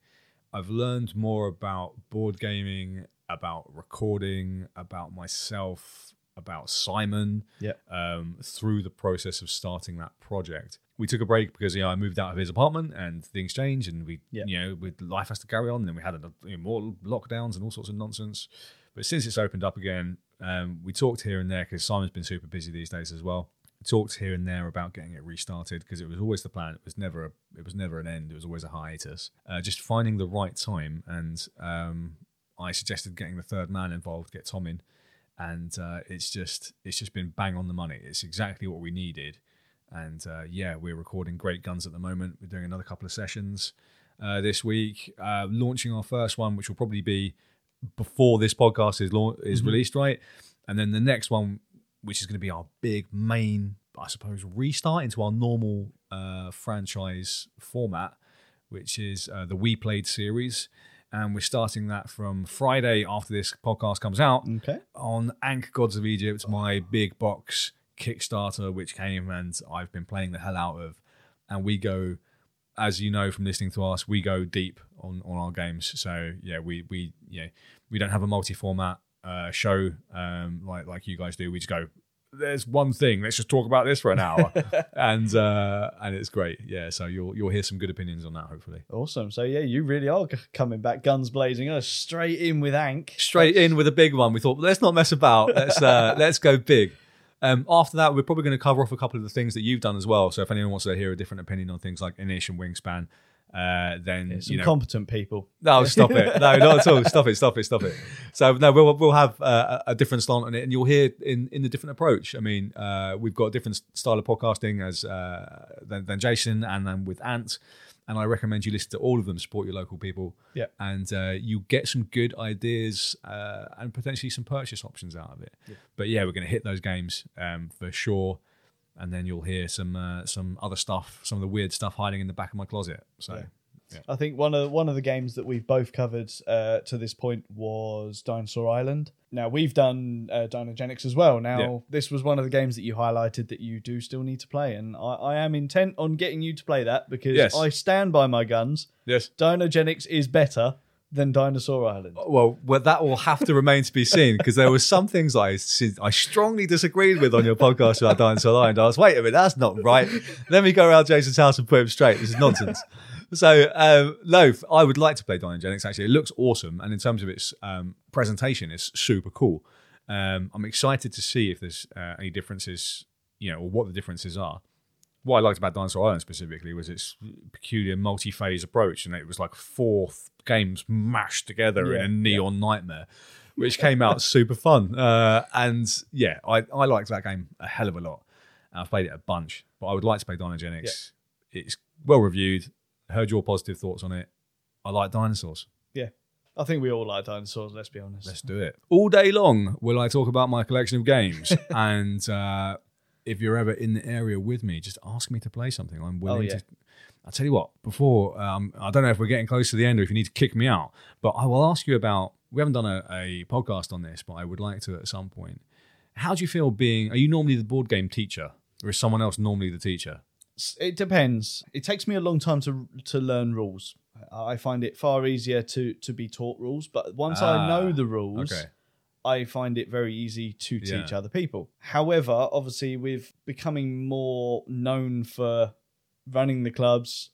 I've learned more about board gaming, about recording, about myself, about Simon yeah, um, through the process of starting that project. We took a break because you know I moved out of his apartment and things changed, and we Yeah. you know with life has to carry on. And then we had you know, more lockdowns and all sorts of nonsense. But since it's opened up again, um, we talked here and there because Simon's been super busy these days as well. talked here and there about getting it restarted because it was always the plan. It was never a, it was never an end. It was always a hiatus. Uh, just finding the right time, and um, I suggested getting the third man involved, get Tom in, and uh, it's just it's just been bang on the money. It's exactly what we needed, and uh, yeah, we're recording great guns at the moment. We're doing another couple of sessions uh, this week, uh, launching our first one, which will probably be before this podcast is is released, right? And then the next one, which is going to be our big main, I suppose, restart into our normal uh, franchise format, which is uh, the We Played series. And we're starting that from Friday after this podcast comes out Okay. on Ankh Gods of Egypt, my big box Kickstarter, which came and I've been playing the hell out of. And we go, as you know from listening to us, we go deep on, on our games. So yeah, we we yeah we don't have a multi format uh, show um, like like you guys do. We just go. There's one thing. Let's just talk about this for an hour, and uh, and it's great. Yeah, so you'll you'll hear some good opinions on that. Hopefully, Awesome. So yeah, you really are c- coming back, guns blazing, uh, straight in with Ankh. straight in with a big one. We thought, let's not mess about. Let's uh, let's go big. Um, after that, we're probably going to cover off a couple of the things that you've done as well. So if anyone wants to hear a different opinion on things like Inis and Wingspan, uh, then Some you know, competent people. no, stop it. No, not at all. Stop it. Stop it. Stop it. So no, we'll we'll have uh, a different slant on it, and you'll hear in in the different approach. I mean, uh, we've got a different style of podcasting as uh, than, than Jason, and then with Ant. And I recommend you listen to all of them. Support your local people. Yeah. And uh, you get some good ideas uh, and potentially some purchase options out of it. But yeah, we're going to hit those games um, for sure. And then you'll hear some uh, some other stuff, some of the weird stuff hiding in the back of my closet. So I think one of one of the games that we've both covered uh, to this point was Dinosaur Island. Now we've done uh, Dinogenics as well. Now Yeah. this was one of the games that you highlighted that you do still need to play, and I, I am intent on getting you to play that because Yes. I stand by my guns. yes, Dinogenics is better than Dinosaur Island. Well, well, that will have to remain to be seen because there were some things I I strongly disagreed with on your podcast about Dinosaur Island. I was, wait a minute, that's not right. Let me go around Jason's house and put him straight. This is nonsense. So, um, no, f- I would like to play Dinogenics. Actually, it looks awesome, and in terms of its um, presentation, it's super cool. Um, I'm excited to see if there's uh, any differences, you know, or what the differences are what I liked about Dinosaur Island specifically was its peculiar multi-phase approach, and it was like four games mashed together Yeah, in a neon nightmare, which came out super fun. Uh, and yeah, I, I liked that game a hell of a lot. I've played it a bunch, but I would like to play Dinogenics. It's well reviewed. Heard your positive thoughts on it. I like dinosaurs. Yeah, I think we all like dinosaurs. Let's be honest. Let's do it. All day long will I talk about my collection of games. and uh, if you're ever in the area with me, just ask me to play something. I'm willing Oh, yeah. to. I'll tell you what, before, um, I don't know if we're getting close to the end or if you need to kick me out, but I will ask you about. We haven't done a, a podcast on this, but I would like to at some point. How do you feel being. Are you normally the board game teacher or is someone else normally the teacher? It depends. It takes me a long time to to learn rules. I find it far easier to to be taught rules, but once I Ah, know the rules, Okay. I find it very easy to Yeah. teach other people. However, obviously, with becoming more known for running the clubs,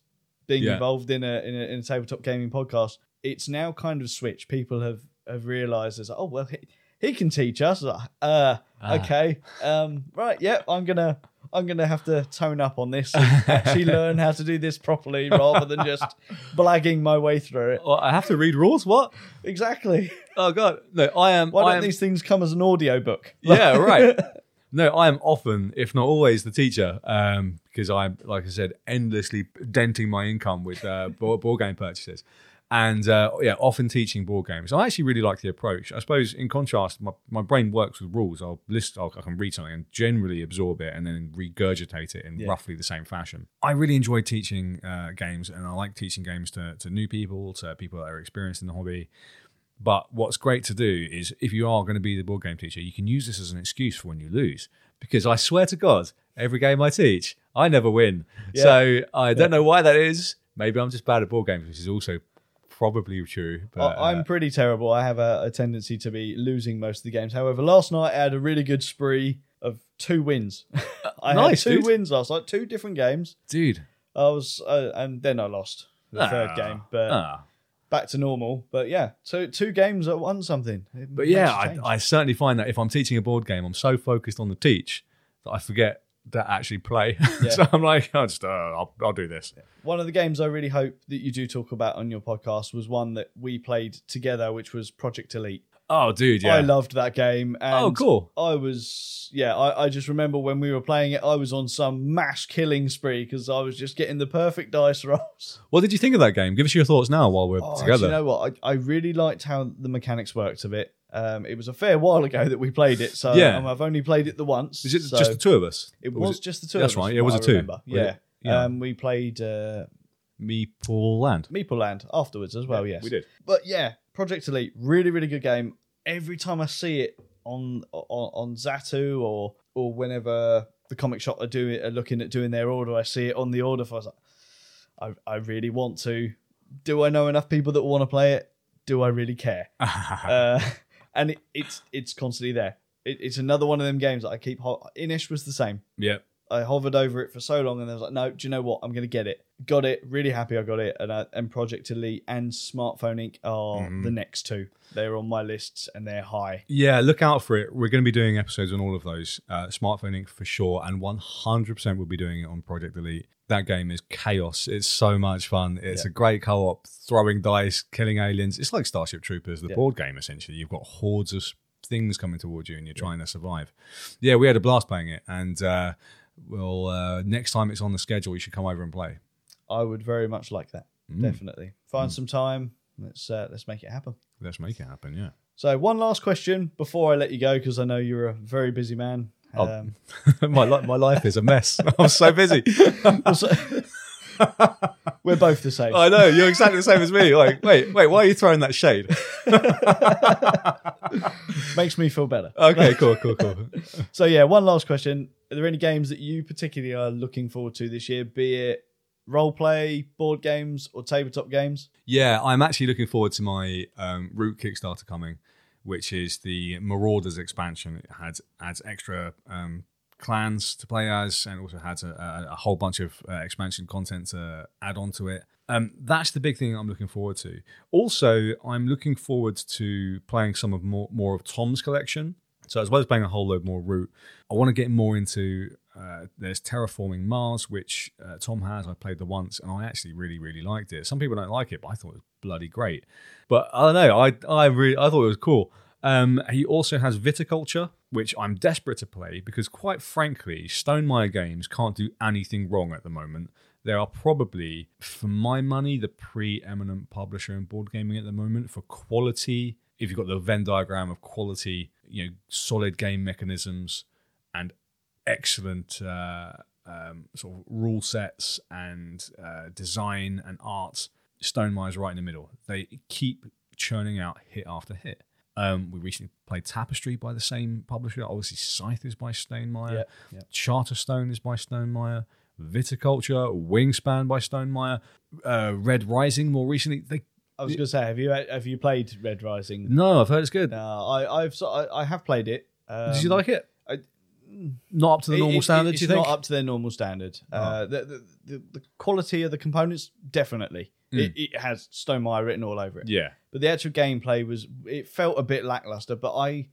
being Yeah. involved in a, in a in a tabletop gaming podcast, it's now kind of switched. People have have realised as oh well, he, he can teach us. Like, Uh, Ah. okay, um, right, yeah, I'm gonna. I'm gonna have to tone up on this and actually learn how to do this properly rather than just blagging my way through it. Well, I have to read rules? What? Exactly. Oh, God. No, I am. Why I don't am, these things come as an audio book? Yeah, right. No, I am often, if not always, the teacher um, because I'm, like I said, endlessly denting my income with uh, board game purchases. And uh, yeah, often teaching board games. I actually really like the approach. I suppose, in contrast, my, my brain works with rules. I'll list, I'll, I can read something and generally absorb it and then regurgitate it in Yeah. roughly the same fashion. I really enjoy teaching uh, games and I like teaching games to, to new people, to people that are experienced in the hobby. But what's great to do is if you are going to be the board game teacher, you can use this as an excuse for when you lose. Because I swear to God, every game I teach, I never win. Yeah. So I don't know why that is. Maybe I'm just bad at board games, which is also probably true. But I- I'm uh, pretty terrible. I have a, a tendency to be losing most of the games. However, last night I had a really good spree of two wins. I Nice, had two dude. wins last night, two different games. dude. I was, uh, and then I lost the third Ah, game, but ah. back to normal. But yeah, two two games at once something. It But yeah, I. I certainly find that if I'm teaching a board game, I'm so focused on the teach that I forget that actually play. Yeah. so I'm like, I'll just, uh, I'll, I'll do this. One of the games I really hope that you do talk about on your podcast was one that we played together, which was Project Elite. Oh, dude, yeah. I loved that game. And oh, cool. I was, yeah, I, I just remember when we were playing it, I was on some mass killing spree because I was just getting the perfect dice rolls. What did you think of that game? Give us your thoughts now while we're Oh, together. you know what? I, I really liked how the mechanics worked of it. Um, it was a fair while ago that we played it, so Yeah. um, I've only played it the once. Is it so just the two of us? It Or was, just the two. That's of us, That's right, from it was what a I two. remember. Was Yeah. it? Yeah. Um, we played uh, Meeple Land. Meeple Land afterwards as well. yes, we did. But yeah, Project Elite, really, really good game. Every time I see it on on, on Zatu or or whenever the comic shop are doing are looking at doing their order, I see it on the order. For I was like, I I really want to. Do I know enough people that want to play it? Do I really care? uh, and it, it's it's constantly there. It, it's another one of them games that I keep. Ho- Inis was the same. yeah. I hovered over it for so long, and I was like, no, do you know what? I'm going to get it. Got it. Really happy I got it. And, uh, and Project Elite and Smartphone Inc. are Mhm. the next two. They're on my lists and they're high. Yeah, look out for it. We're going to be doing episodes on all of those. Uh, Smartphone Inc. for sure, and 100% we'll be doing it on Project Elite. That game is chaos. It's so much fun. It's Yeah. a great co op, throwing dice, killing aliens. It's like Starship Troopers, the Yeah. board game, essentially. You've got hordes of things coming towards you and you're trying to survive. Yeah, we had a blast playing it, and uh, we'll, uh, next time it's on the schedule, you should come over and play. I would very much like that. Mm. Definitely. Find some time. Let's uh, let's make it happen. Let's make it happen, yeah. So one last question before I let you go, because I know you're a very busy man. Oh. Um, my, li- my life is a mess. I'm so busy. we're both the same. I know you're exactly the same as me. Like, wait, wait, why are you throwing that shade? Makes me feel better. Okay, cool, cool, cool. So yeah, one last question: Are there any games that you particularly are looking forward to this year? Be it role play, board games, or tabletop games? Yeah, I'm actually looking forward to my um, Root Kickstarter coming, which is the Marauders expansion. It had adds extra um, clans to play as, and also has a, a, a whole bunch of uh, expansion content to add on to it. Um, that's the big thing I'm looking forward to. Also, I'm looking forward to playing some of more more of Tom's collection. So as well as playing a whole load more Root, I want to get more into. Uh, there's Terraforming Mars, which uh, Tom has. I played the once, and I actually really, really liked it. Some people don't like it, but I thought it was bloody great. But I don't know. I I really I thought it was cool. Um, he also has Viticulture, which I'm desperate to play because, quite frankly, Stonemaier Games can't do anything wrong at the moment. They are probably, for my money, the preeminent publisher in board gaming at the moment for quality. If you've got the Venn diagram of quality, you know, solid game mechanisms and excellent uh, um, sort of rule sets and uh, design and art, Stonemaier's right in the middle. They keep churning out hit after hit. Um, we recently played Tapestry by the same publisher. Obviously, Scythe is by Stonemaier. Yeah, yeah. Charterstone is by Stonemaier. Viticulture, Wingspan by Stonemaier. Uh, Red Rising more recently. They I was going to say, have you have you played Red Rising? no, I've heard it's good. No, I I've so- I, I have played it. Um, Did you like it? I- Not up to the normal it- standard. It's do you think? not up to their normal standard. Uh, the, the, the the quality of the components definitely. It, it has Stonemaier written all over it. yeah. but the actual gameplay was it felt a bit lackluster but i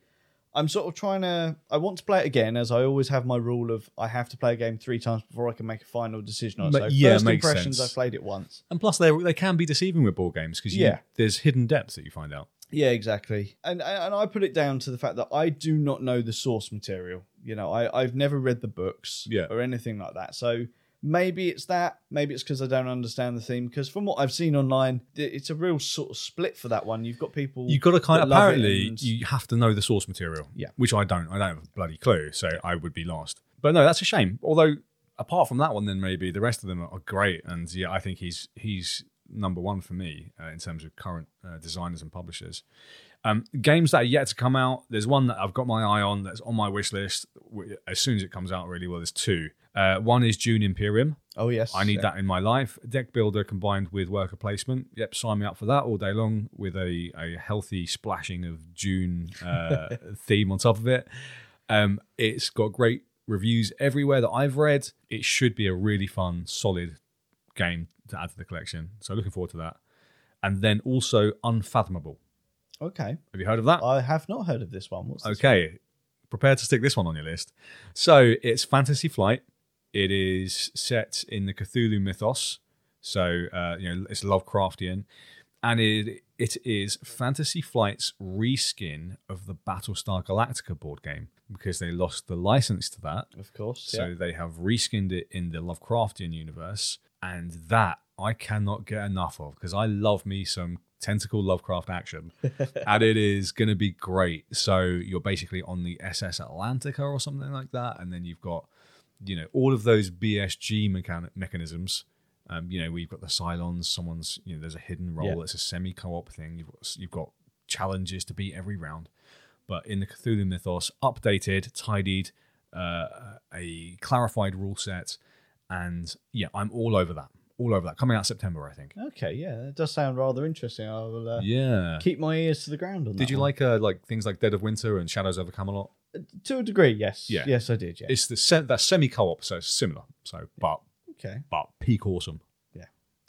i'm sort of trying to i want to play it again as i always have my rule of i have to play a game three times before i can make a final decision on it so yeah, first makes impressions sense. i played it once And plus, they they can be deceiving with board games because Yeah. there's hidden depths that you find out. yeah exactly and and i put it down to the fact that i do not know the source material you know i i've never read the books Yeah. or anything like that so maybe it's that maybe it's because i don't understand the theme because from what i've seen online it's a real sort of split for that one you've got people You've got to kind of apparently and- you have to know the source material. Yeah. which I don't. I don't have a bloody clue, so I would be lost. But no, that's a shame. Although apart from that one, then maybe the rest of them are great. And yeah, I think he's he's number one for me uh, in terms of current uh, designers and publishers. Um, games that are yet to come out. There's one that I've got my eye on that's on my wish list as soon as it comes out. Really well, there's two. Uh, one is Dune Imperium. oh yes I need yeah. that in my life. Deck builder combined with worker placement. Yep, sign me up for that all day long with a, a healthy splashing of Dune uh, theme on top of it. Um, it's got great reviews everywhere that I've read. It should be a really fun, solid game to add to the collection. So looking forward to that. And then also Unfathomable. okay Have you heard of that? I have not heard of this one. What's? Okay. prepare to stick this one on your list. So it's Fantasy Flight. It is set in the Cthulhu mythos. So uh, you know it's Lovecraftian, and it it is Fantasy Flight's reskin of the Battlestar Galactica board game because they lost the license to that. Of course. So they have reskinned it in the Lovecraftian universe, and that I cannot get enough of because I love me some tentacle Lovecraft action, and it is going to be great. So you're basically on the SS Atlantica or something like that, and then you've got you know all of those BSG mechan- mechanisms. Um, you know, we've got the Cylons. Someone's, you know, there's a hidden role. Yeah. It's a semi-co-op thing. You've got, you've got challenges to beat every round. But in the Cthulhu mythos, updated, tidied, uh, a clarified rule set, and yeah, I'm all over that. All over that. Coming out September, I think. Okay, yeah, that does sound rather interesting. I will uh, Yeah. keep my ears to the ground on that. Did you one. like uh, like things like Dead of Winter and Shadows over Camelot? To a degree, yes. Yeah. Yes, I did. Yeah. It's the se- that semi co-op, so it's similar. So, but okay. but peak awesome. Yeah.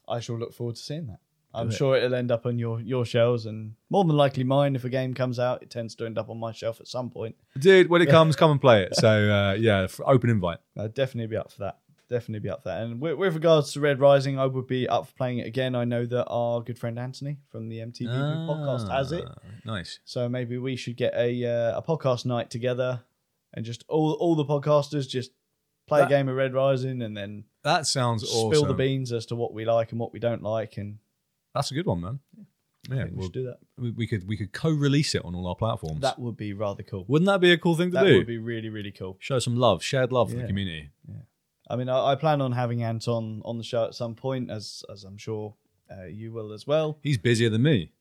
I shall look forward to seeing that. I'm Do it. sure it'll end up on your your shelves, and more than likely mine. If a game comes out, it tends to end up on my shelf at some point. Dude, when it comes, come and play it. So uh, yeah, f- open invite. I'd definitely be up for that. Definitely be up for that. And with, with regards to Red Rising, I would be up for playing it again. I know that our good friend Anthony from the MTV podcast has it, Ah, Nice. so maybe we should get a uh, a podcast night together, and just all all the podcasters just play That- a game of Red Rising, and then That sounds awesome. spill the beans as to what we like and what we don't like, and That's a good one, man. I Yeah, we we'll- should do that. we, we could we could co-release it on all our platforms. That would be rather cool. Wouldn't that be a cool thing to That do? That would be really really cool. Show some love, shared love for the community. I mean, I, I plan on having Anton on the show at some point, as as I'm sure uh, you will as well. He's busier than me.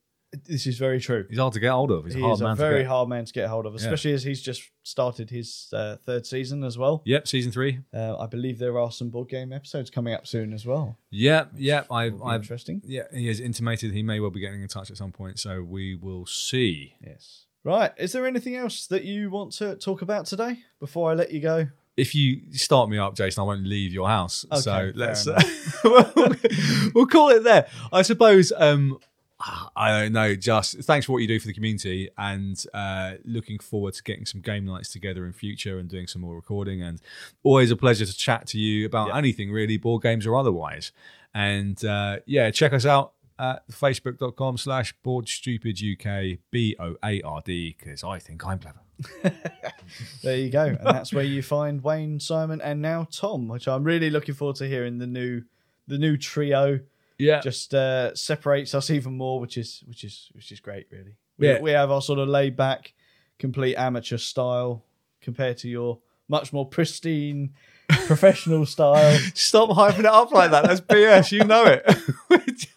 This is very true. He's hard to get hold of. He's he a hard man a very get. hard man to get hold of, especially as he's just started his uh, third season as well. Yep, season three. Uh, I believe there are some board game episodes coming up soon as well. Yep, yep. I, I interesting. yeah. He has intimated he may well be getting in touch at some point, so we will see. Yes. Right. Is there anything else that you want to talk about today before I let you go? If you start me up, Jason, I won't leave your house. Okay, so let's uh, we'll, we'll call it there. I suppose. Um, I don't know. Just thanks for what you do for the community, and uh, looking forward to getting some game nights together in future and doing some more recording. And always a pleasure to chat to you about Yeah. anything really, board games or otherwise. And uh, yeah, check us out at facebook.com slash board stupid UK B O A R D because I think I'm clever. There you go. And that's where you find Wayne, Simon, and now Tom, which I'm really looking forward to hearing the new the new trio. Yeah, Just uh, separates us even more, which is which is which is great, really. We, Yeah. we have our sort of laid back, complete amateur style compared to your much more pristine professional style. Stop hyping it up like that. That's BS. You know it.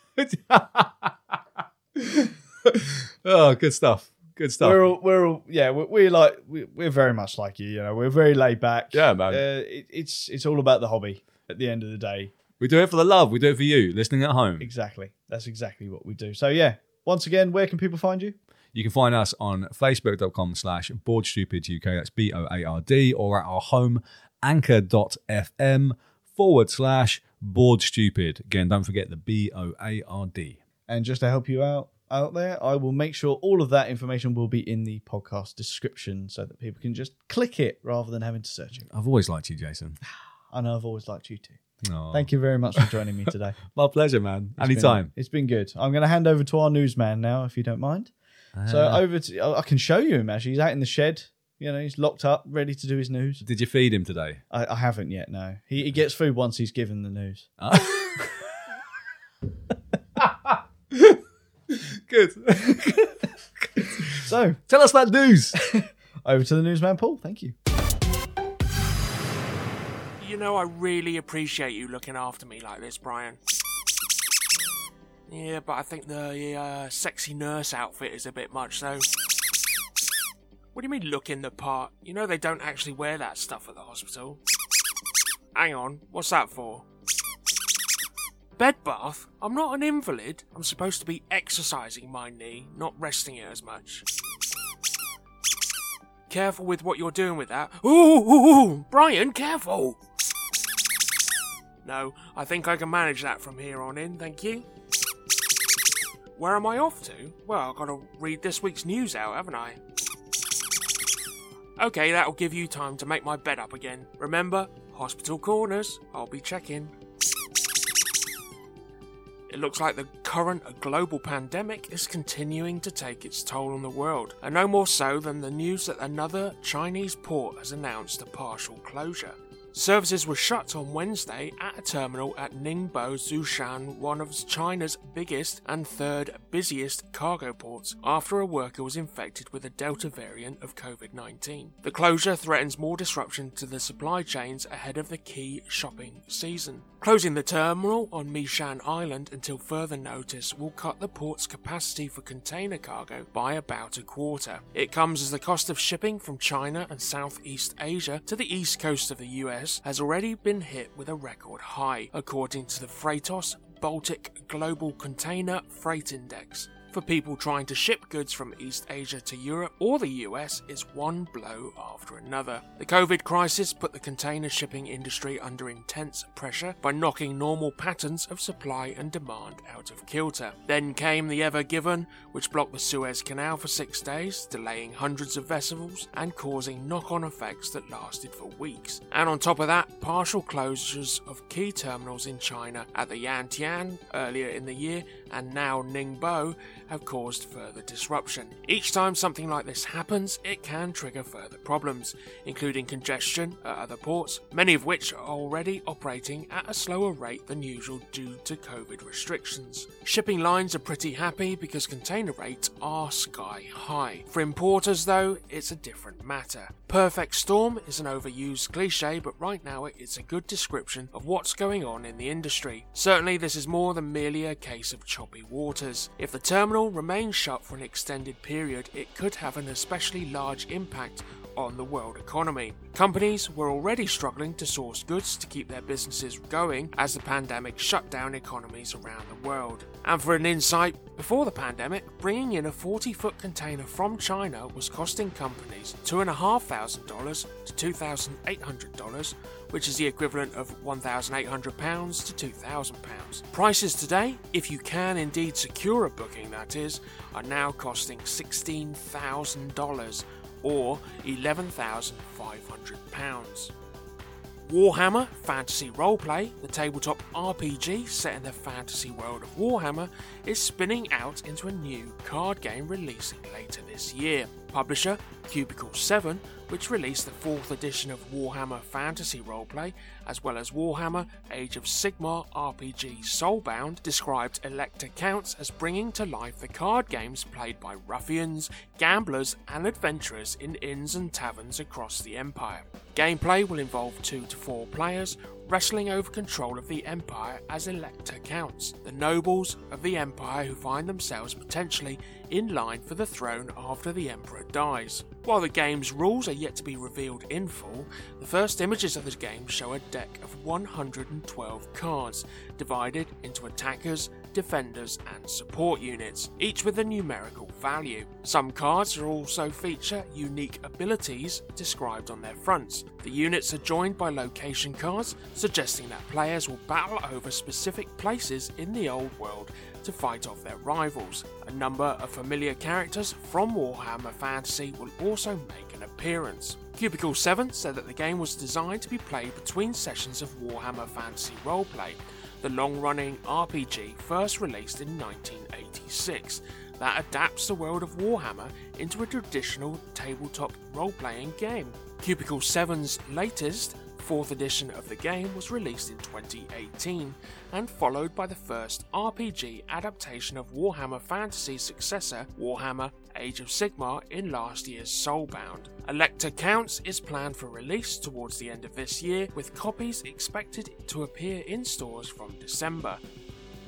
oh, good stuff. Good stuff. We're all, we're all, yeah, we're, we're like we're, we're very much like you. You know, we're very laid back. Yeah, man. Uh, it, it's it's all about the hobby. At the end of the day, we do it for the love. We do it for you, listening at home. exactly. That's exactly what we do. So yeah, once again, where can people find you? You can find us on facebook.com slash boardstupiduk. That's B O A R D, or at our home anchor.fm forward slash board stupid. Again, don't forget the B O A R D. And just to help you out out there, I will make sure all of that information will be in the podcast description so that people can just click it rather than having to search it. I've always liked you, Jason. I know I've always liked you too. Oh, Thank you very much for joining me today. My pleasure, man. It's been- Anytime. it's been good. I'm going to hand over to our newsman now, if you don't mind. So Ah. over to I can show you him actually. He's out in the shed. You know, he's locked up, ready to do his news. Did you feed him today? I, I haven't yet. No, he, he gets food once he's given the news. Good. So Tell us that news. over to the newsman, Paul. Thank you. You know, I really appreciate you looking after me like this, Brian. Yeah, but I think the uh, sexy nurse outfit is a bit much, though. What do you mean, looking the part? You know they don't actually wear that stuff at the hospital. Hang on, what's that for? Bed bath? I'm not an invalid. I'm supposed to be exercising my knee, not resting it as much. Careful with what you're doing with that. Ooh, ooh, ooh, Brian, careful! No, I think I can manage that from here on in, thank you. Where am I off to? Well, I've got to read this week's news out, haven't I? Okay, that'll give you time to make my bed up again. Remember, hospital corners, I'll be checking. It looks like the current global pandemic is continuing to take its toll on the world, and no more so than the news that another Chinese port has announced a partial closure. Services were shut on Wednesday at a terminal at Ningbo, Zhoushan, one of China's biggest and third busiest cargo ports, after a worker was infected with a Delta variant of COVID 19. The closure threatens more disruption to the supply chains ahead of the key shopping season. Closing the terminal on Meishan Island until further notice will cut the port's capacity for container cargo by about a quarter. It comes as the cost of shipping from China and Southeast Asia to the east coast of the US US has already been hit with a record high, according to the Freightos Baltic Global Container Freight Index for people trying to ship goods from East Asia to Europe or the US is one blow after another. The COVID crisis put the container shipping industry under intense pressure by knocking normal patterns of supply and demand out of kilter. Then came the Ever Given, which blocked the Suez Canal for six days, delaying hundreds of vessels and causing knock on effects that lasted for weeks. And on top of that, partial closures of key terminals in China at the Yantian earlier in the year and now Ningbo have caused further disruption. Each time something like this happens, it can trigger further problems, including congestion at other ports, many of which are already operating at a slower rate than usual due to COVID restrictions. Shipping lines are pretty happy because container rates are sky high. For importers, though, it's a different matter. Perfect storm is an overused cliche, but right now it's a good description of what's going on in the industry. Certainly, this is more than merely a case of choppy waters. If the terminal remains shut for an extended period, it could have an especially large impact on the world economy. Companies were already struggling to source goods to keep their businesses going as the pandemic shut down economies around the world. And for an insight, before the pandemic, bringing in a 40 foot container from China was costing companies $2,500 to $2,800, which is the equivalent of £1,800 to £2,000. Prices today, if you can indeed secure a booking that is, are now costing $16,000 or £11,500. Warhammer Fantasy Roleplay, the tabletop RPG set in the fantasy world of Warhammer, is spinning out into a new card game releasing later this year. Publisher Cubicle 7, which released the fourth edition of Warhammer Fantasy Roleplay, as well as Warhammer Age of Sigmar RPG Soulbound, described Elector Counts as bringing to life the card games played by ruffians, gamblers, and adventurers in inns and taverns across the Empire. Gameplay will involve two to four players wrestling over control of the Empire as Elector counts, the nobles of the Empire who find themselves potentially in line for the throne after the Emperor dies. While the game's rules are yet to be revealed in full, the first images of the game show a deck of 112 cards, divided into attackers, defenders, and support units, each with a numerical value. Some cards also feature unique abilities described on their fronts. The units are joined by location cards, suggesting that players will battle over specific places in the old world to fight off their rivals. A number of familiar characters from Warhammer Fantasy will also make an appearance. Cubicle 7 said that the game was designed to be played between sessions of Warhammer Fantasy Roleplay, the long running RPG first released in 1986 that adapts the world of Warhammer into a traditional tabletop role playing game. Cubicle 7's latest fourth edition of the game was released in 2018 and followed by the first RPG adaptation of Warhammer Fantasy's successor, Warhammer Age of Sigmar, in last year's Soulbound. Elector Counts is planned for release towards the end of this year, with copies expected to appear in stores from December.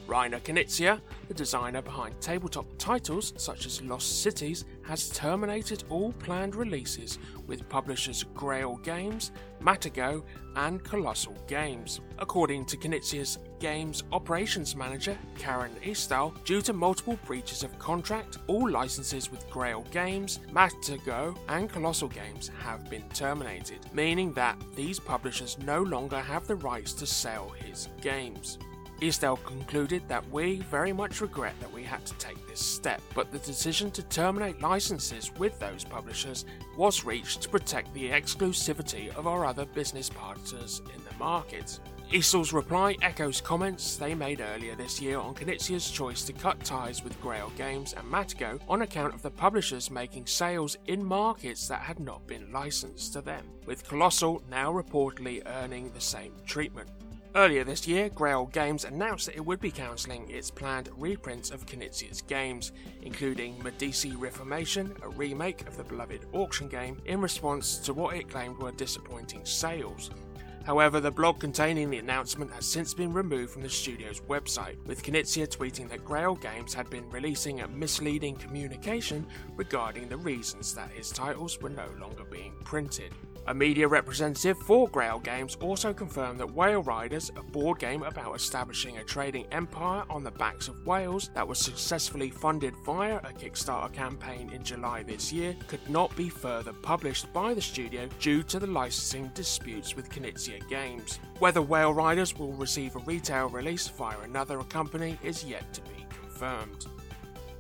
Reiner Knizia, the designer behind tabletop titles such as Lost Cities, has terminated all planned releases with publishers Grail Games, Matagot, and Colossal Games. According to Knizia's games operations manager, Karen Easteal, due to multiple breaches of contract, all licenses with Grail Games, Matagot, and Colossal Games have been terminated, meaning that these publishers no longer have the rights to sell his games. Easteal concluded that we very much regret that we had to take this step, but the decision to terminate licenses with those publishers was reached to protect the exclusivity of our other business partners in the market. Easteal's reply echoes comments they made earlier this year on Knizia's choice to cut ties with Grail Games and Matagot on account of the publishers making sales in markets that had not been licensed to them, with Colossal now reportedly earning the same treatment. Earlier this year, Grail Games announced that it would be cancelling its planned reprints of Knizia's games, including Medici Reformation, a remake of the beloved auction game, in response to what it claimed were disappointing sales. However, the blog containing the announcement has since been removed from the studio's website, with Knizia tweeting that Grail Games had been releasing a misleading communication regarding the reasons that his titles were no longer being printed. A media representative for Grail Games also confirmed that Whale Riders, a board game about establishing a trading empire on the backs of whales that was successfully funded via a Kickstarter campaign in July this year, could not be further published by the studio due to the licensing disputes with Knizia Games. Whether Whale Riders will receive a retail release via another company is yet to be confirmed.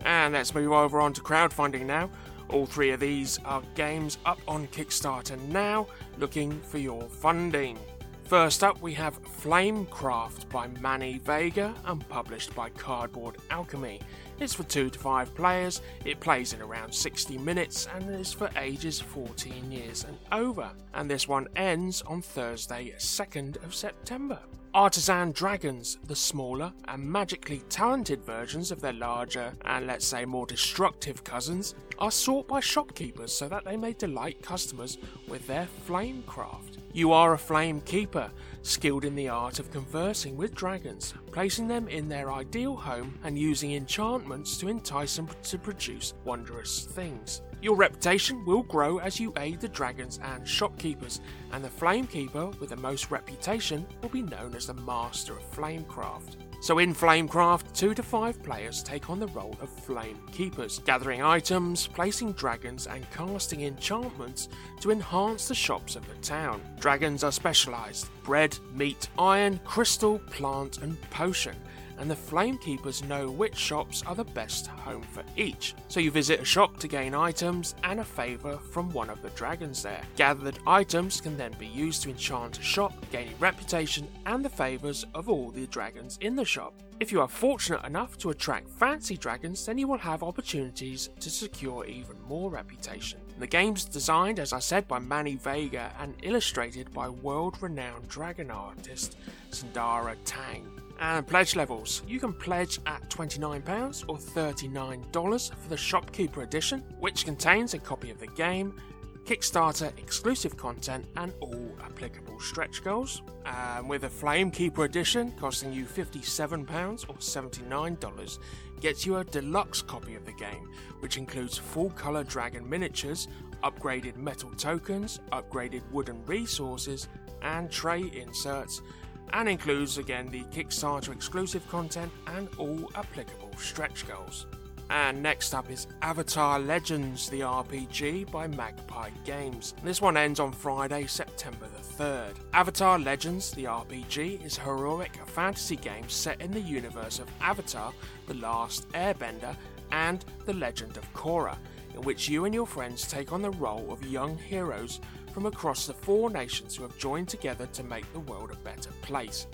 And let's move over on to crowdfunding now. All three of these are games up on Kickstarter now, looking for your funding. First up, we have Flamecraft by Manny Vega and published by Cardboard Alchemy. It's for 2 to 5 players, it plays in around 60 minutes, and is for ages 14 years and over. And this one ends on Thursday, 2nd of September. Artisan dragons, the smaller and magically talented versions of their larger and let's say more destructive cousins, are sought by shopkeepers so that they may delight customers with their flamecraft. You are a flame keeper, skilled in the art of conversing with dragons, placing them in their ideal home and using enchantments to entice them to produce wondrous things. Your reputation will grow as you aid the dragons and shopkeepers, and the flamekeeper with the most reputation will be known as the master of flamecraft. So in Flamecraft, 2 to 5 players take on the role of Flame Keepers, gathering items, placing dragons, and casting enchantments to enhance the shops of the town. Dragons are specialised bread, meat, iron, crystal, plant, and potion and the Flamekeepers know which shops are the best home for each. So you visit a shop to gain items and a favour from one of the dragons there. Gathered items can then be used to enchant a shop, gaining reputation and the favours of all the dragons in the shop. If you are fortunate enough to attract fancy dragons, then you will have opportunities to secure even more reputation. The game's designed, as I said, by Manny Vega and illustrated by world renowned dragon artist Sandara Tang. And pledge levels. You can pledge at £29 or $39 for the Shopkeeper Edition, which contains a copy of the game, Kickstarter exclusive content, and all applicable stretch goals. And with a Flamekeeper Edition costing you £57 or $79, gets you a deluxe copy of the game, which includes full colour dragon miniatures, upgraded metal tokens, upgraded wooden resources, and tray inserts and includes again the Kickstarter exclusive content and all applicable stretch goals. And next up is Avatar Legends, the RPG by Magpie Games. This one ends on Friday, September the 3rd. Avatar Legends, the RPG, is a heroic fantasy game set in the universe of Avatar, The Last Airbender, and The Legend of Korra, in which you and your friends take on the role of young heroes from across the four nations who have joined together to make the world a better place.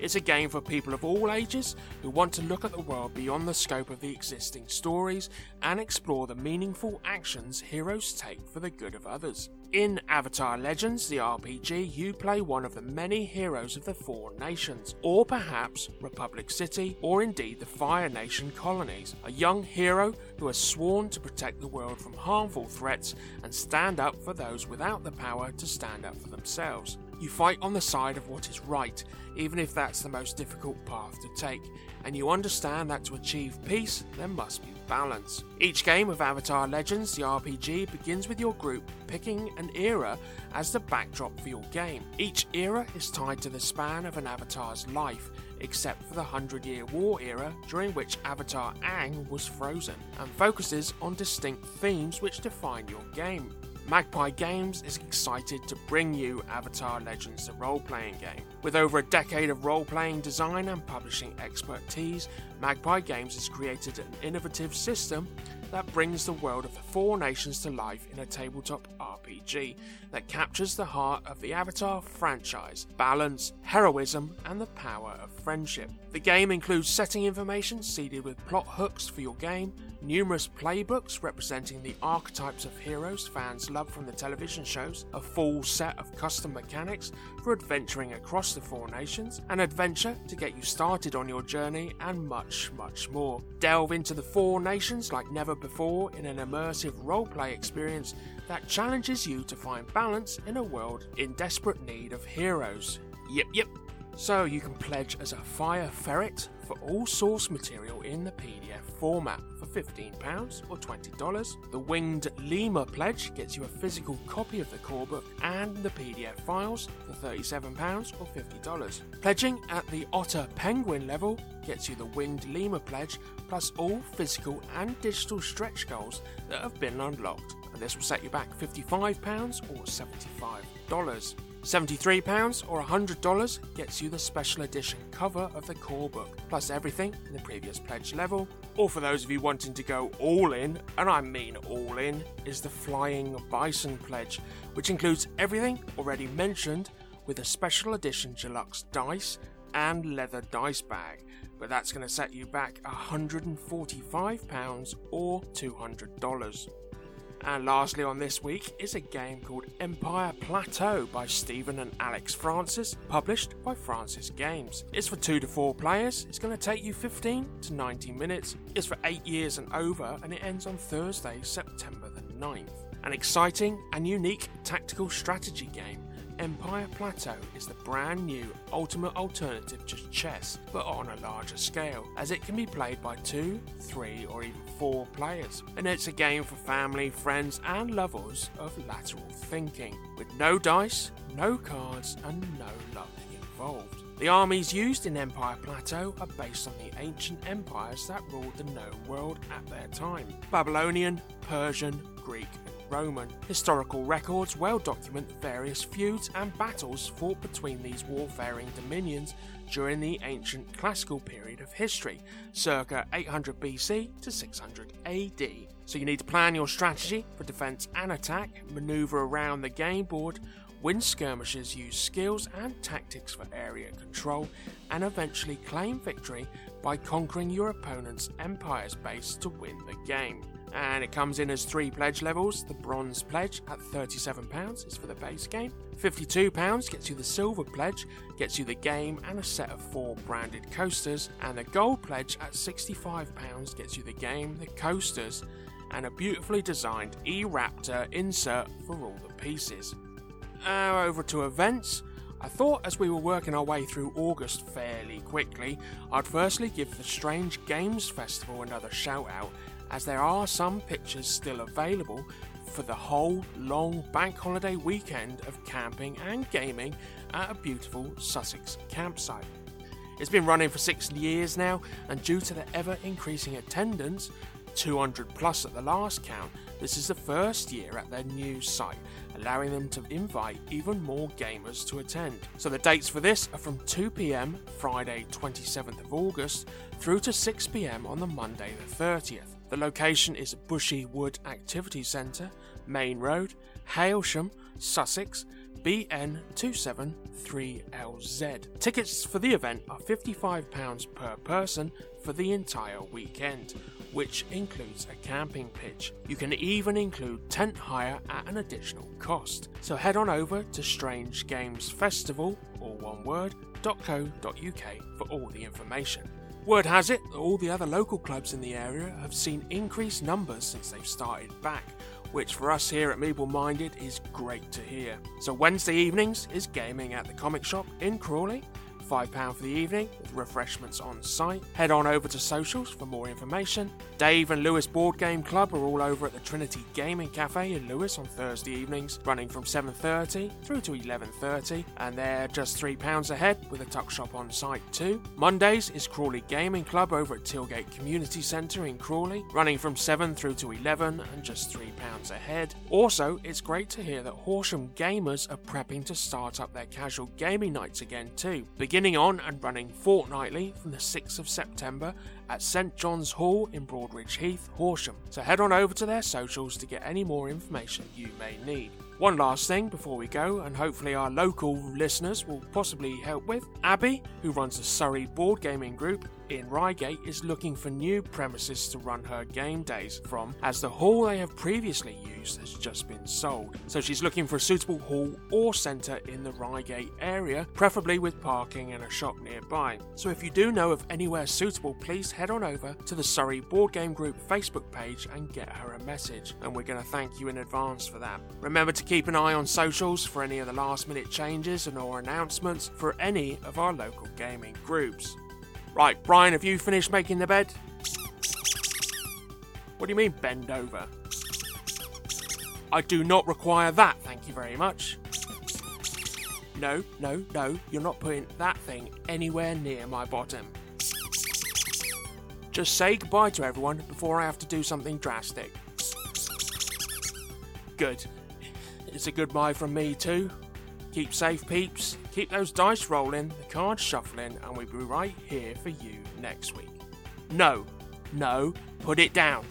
It's a game for people of all ages who want to look at the world beyond the scope of the existing stories and explore the meaningful actions heroes take for the good of others. In Avatar Legends, the RPG, you play one of the many heroes of the Four Nations, or perhaps Republic City, or indeed the Fire Nation colonies. A young hero who has sworn to protect the world from harmful threats and stand up for those without the power to stand up for themselves. You fight on the side of what is right, even if that's the most difficult path to take, and you understand that to achieve peace, there must be balance. Each game of Avatar Legends, the RPG, begins with your group picking an era as the backdrop for your game. Each era is tied to the span of an avatar's life, except for the Hundred Year War era, during which Avatar Aang was frozen, and focuses on distinct themes which define your game. Magpie Games is excited to bring you Avatar Legends, the role playing game. With over a decade of role playing design and publishing expertise, Magpie Games has created an innovative system that brings the world of the Four Nations to life in a tabletop RPG that captures the heart of the Avatar franchise balance, heroism, and the power of friendship. The game includes setting information seeded with plot hooks for your game, numerous playbooks representing the archetypes of heroes fans love from the television shows, a full set of custom mechanics for adventuring across the Four Nations, an adventure to get you started on your journey, and much, much more. Delve into the Four Nations like never before in an immersive roleplay experience that challenges you to find balance in a world in desperate need of heroes. Yep, yep. So you can pledge as a fire ferret for all source material in the PDF format for £15 or $20. The Winged Lemur pledge gets you a physical copy of the core book and the PDF files for £37 or $50. Pledging at the Otter Penguin level gets you the Winged Lemur pledge plus all physical and digital stretch goals that have been unlocked. And this will set you back £55 or $75. £73 or $100 gets you the special edition cover of the core book, plus everything in the previous pledge level. Or for those of you wanting to go all in, and I mean all in, is the Flying Bison pledge, which includes everything already mentioned with a special edition deluxe dice and leather dice bag. But that's going to set you back £145 or $200. And lastly, on this week is a game called Empire Plateau by Stephen and Alex Frances, published by Frances Games. It's for 2 to 4 players, it's going to take you 15 to 90 minutes, it's for 8 years and over, and it ends on Thursday, September the 9th. An exciting and unique tactical strategy game Empire Plateau is the brand new ultimate alternative to chess, but on a larger scale, as it can be played by two, three, or even four players. And it's a game for family, friends, and lovers of lateral thinking, with no dice, no cards, and no luck involved. The armies used in Empire Plateau are based on the ancient empires that ruled the known world at their time Babylonian, Persian, Greek, Roman. Historical records well document various feuds and battles fought between these warfaring dominions during the ancient classical period of history, circa 800 BC to 600 AD. So you need to plan your strategy for defense and attack, maneuver around the game board, win skirmishes, use skills and tactics for area control, and eventually claim victory by conquering your opponent's empire's base to win the game and it comes in as three pledge levels. The bronze pledge at £37 is for the base game. £52 gets you the silver pledge, gets you the game and a set of four branded coasters, and the gold pledge at £65 gets you the game, the coasters, and a beautifully designed E Raptor insert for all the pieces. Now over to events. I thought as we were working our way through August fairly quickly, I'd firstly give the Strange Games Festival another shout out as there are some pictures still available for the whole long bank holiday weekend of camping and gaming at a beautiful Sussex campsite. It's been running for six years now, and due to the ever increasing attendance, 200 plus at the last count, this is the first year at their new site, allowing them to invite even more gamers to attend. So the dates for this are from 2 pm Friday 27th of August through to 6 pm on the Monday the 30th. The location is Bushy Wood Activity Centre, Main Road, Hailsham, Sussex, BN273LZ. Tickets for the event are £55 per person for the entire weekend, which includes a camping pitch. You can even include tent hire at an additional cost. So head on over to Strange Games Festival, or one word, .co.uk for all the information. Word has it that all the other local clubs in the area have seen increased numbers since they've started back, which for us here at Meeple Minded is great to hear. So Wednesday evenings is gaming at the comic shop in Crawley. £5 for the evening, with refreshments on site. Head on over to socials for more information. Dave and Lewes Board Game Club are all over at the Trinity Gaming Cafe in Lewes on Thursday evenings, running from 7.30 through to 11.30, and they're just £3 a head with a tuck shop on site too. Mondays is Crawley Gaming Club over at Tilgate Community Centre in Crawley, running from 7 through to 11 and just £3 a head. Also, it's great to hear that Horsham gamers are prepping to start up their casual gaming nights again too, beginning on and running fortnightly from the 6th of September at St John's Hall in Broadbridge Heath, Horsham. So head on over to their socials to get any more information you may need. One last thing before we go, and hopefully our local listeners will possibly help with. Abby, who runs the Surrey Board Gaming Group in Reigate, is looking for new premises to run her game days from, as the hall they have previously used has just been sold. So she's looking for a suitable hall or centre in the Reigate area, preferably with parking and a shop nearby. So if you do know of anywhere suitable, please head on over to the Surrey Board Game Group Facebook page and get her a message. And we're going to thank you in advance for that. Remember to keep an eye on socials for any of the last minute changes and or announcements for any of our local gaming groups. Right, Brian, have you finished making the bed? What do you mean bend over? I do not require that, thank you very much. No, no, no, you're not putting that thing anywhere near my bottom. Just say goodbye to everyone before I have to do something drastic. Good. It's a goodbye from me too. Keep safe, peeps. Keep those dice rolling, the cards shuffling, and we'll be right here for you next week. No, no, put it down.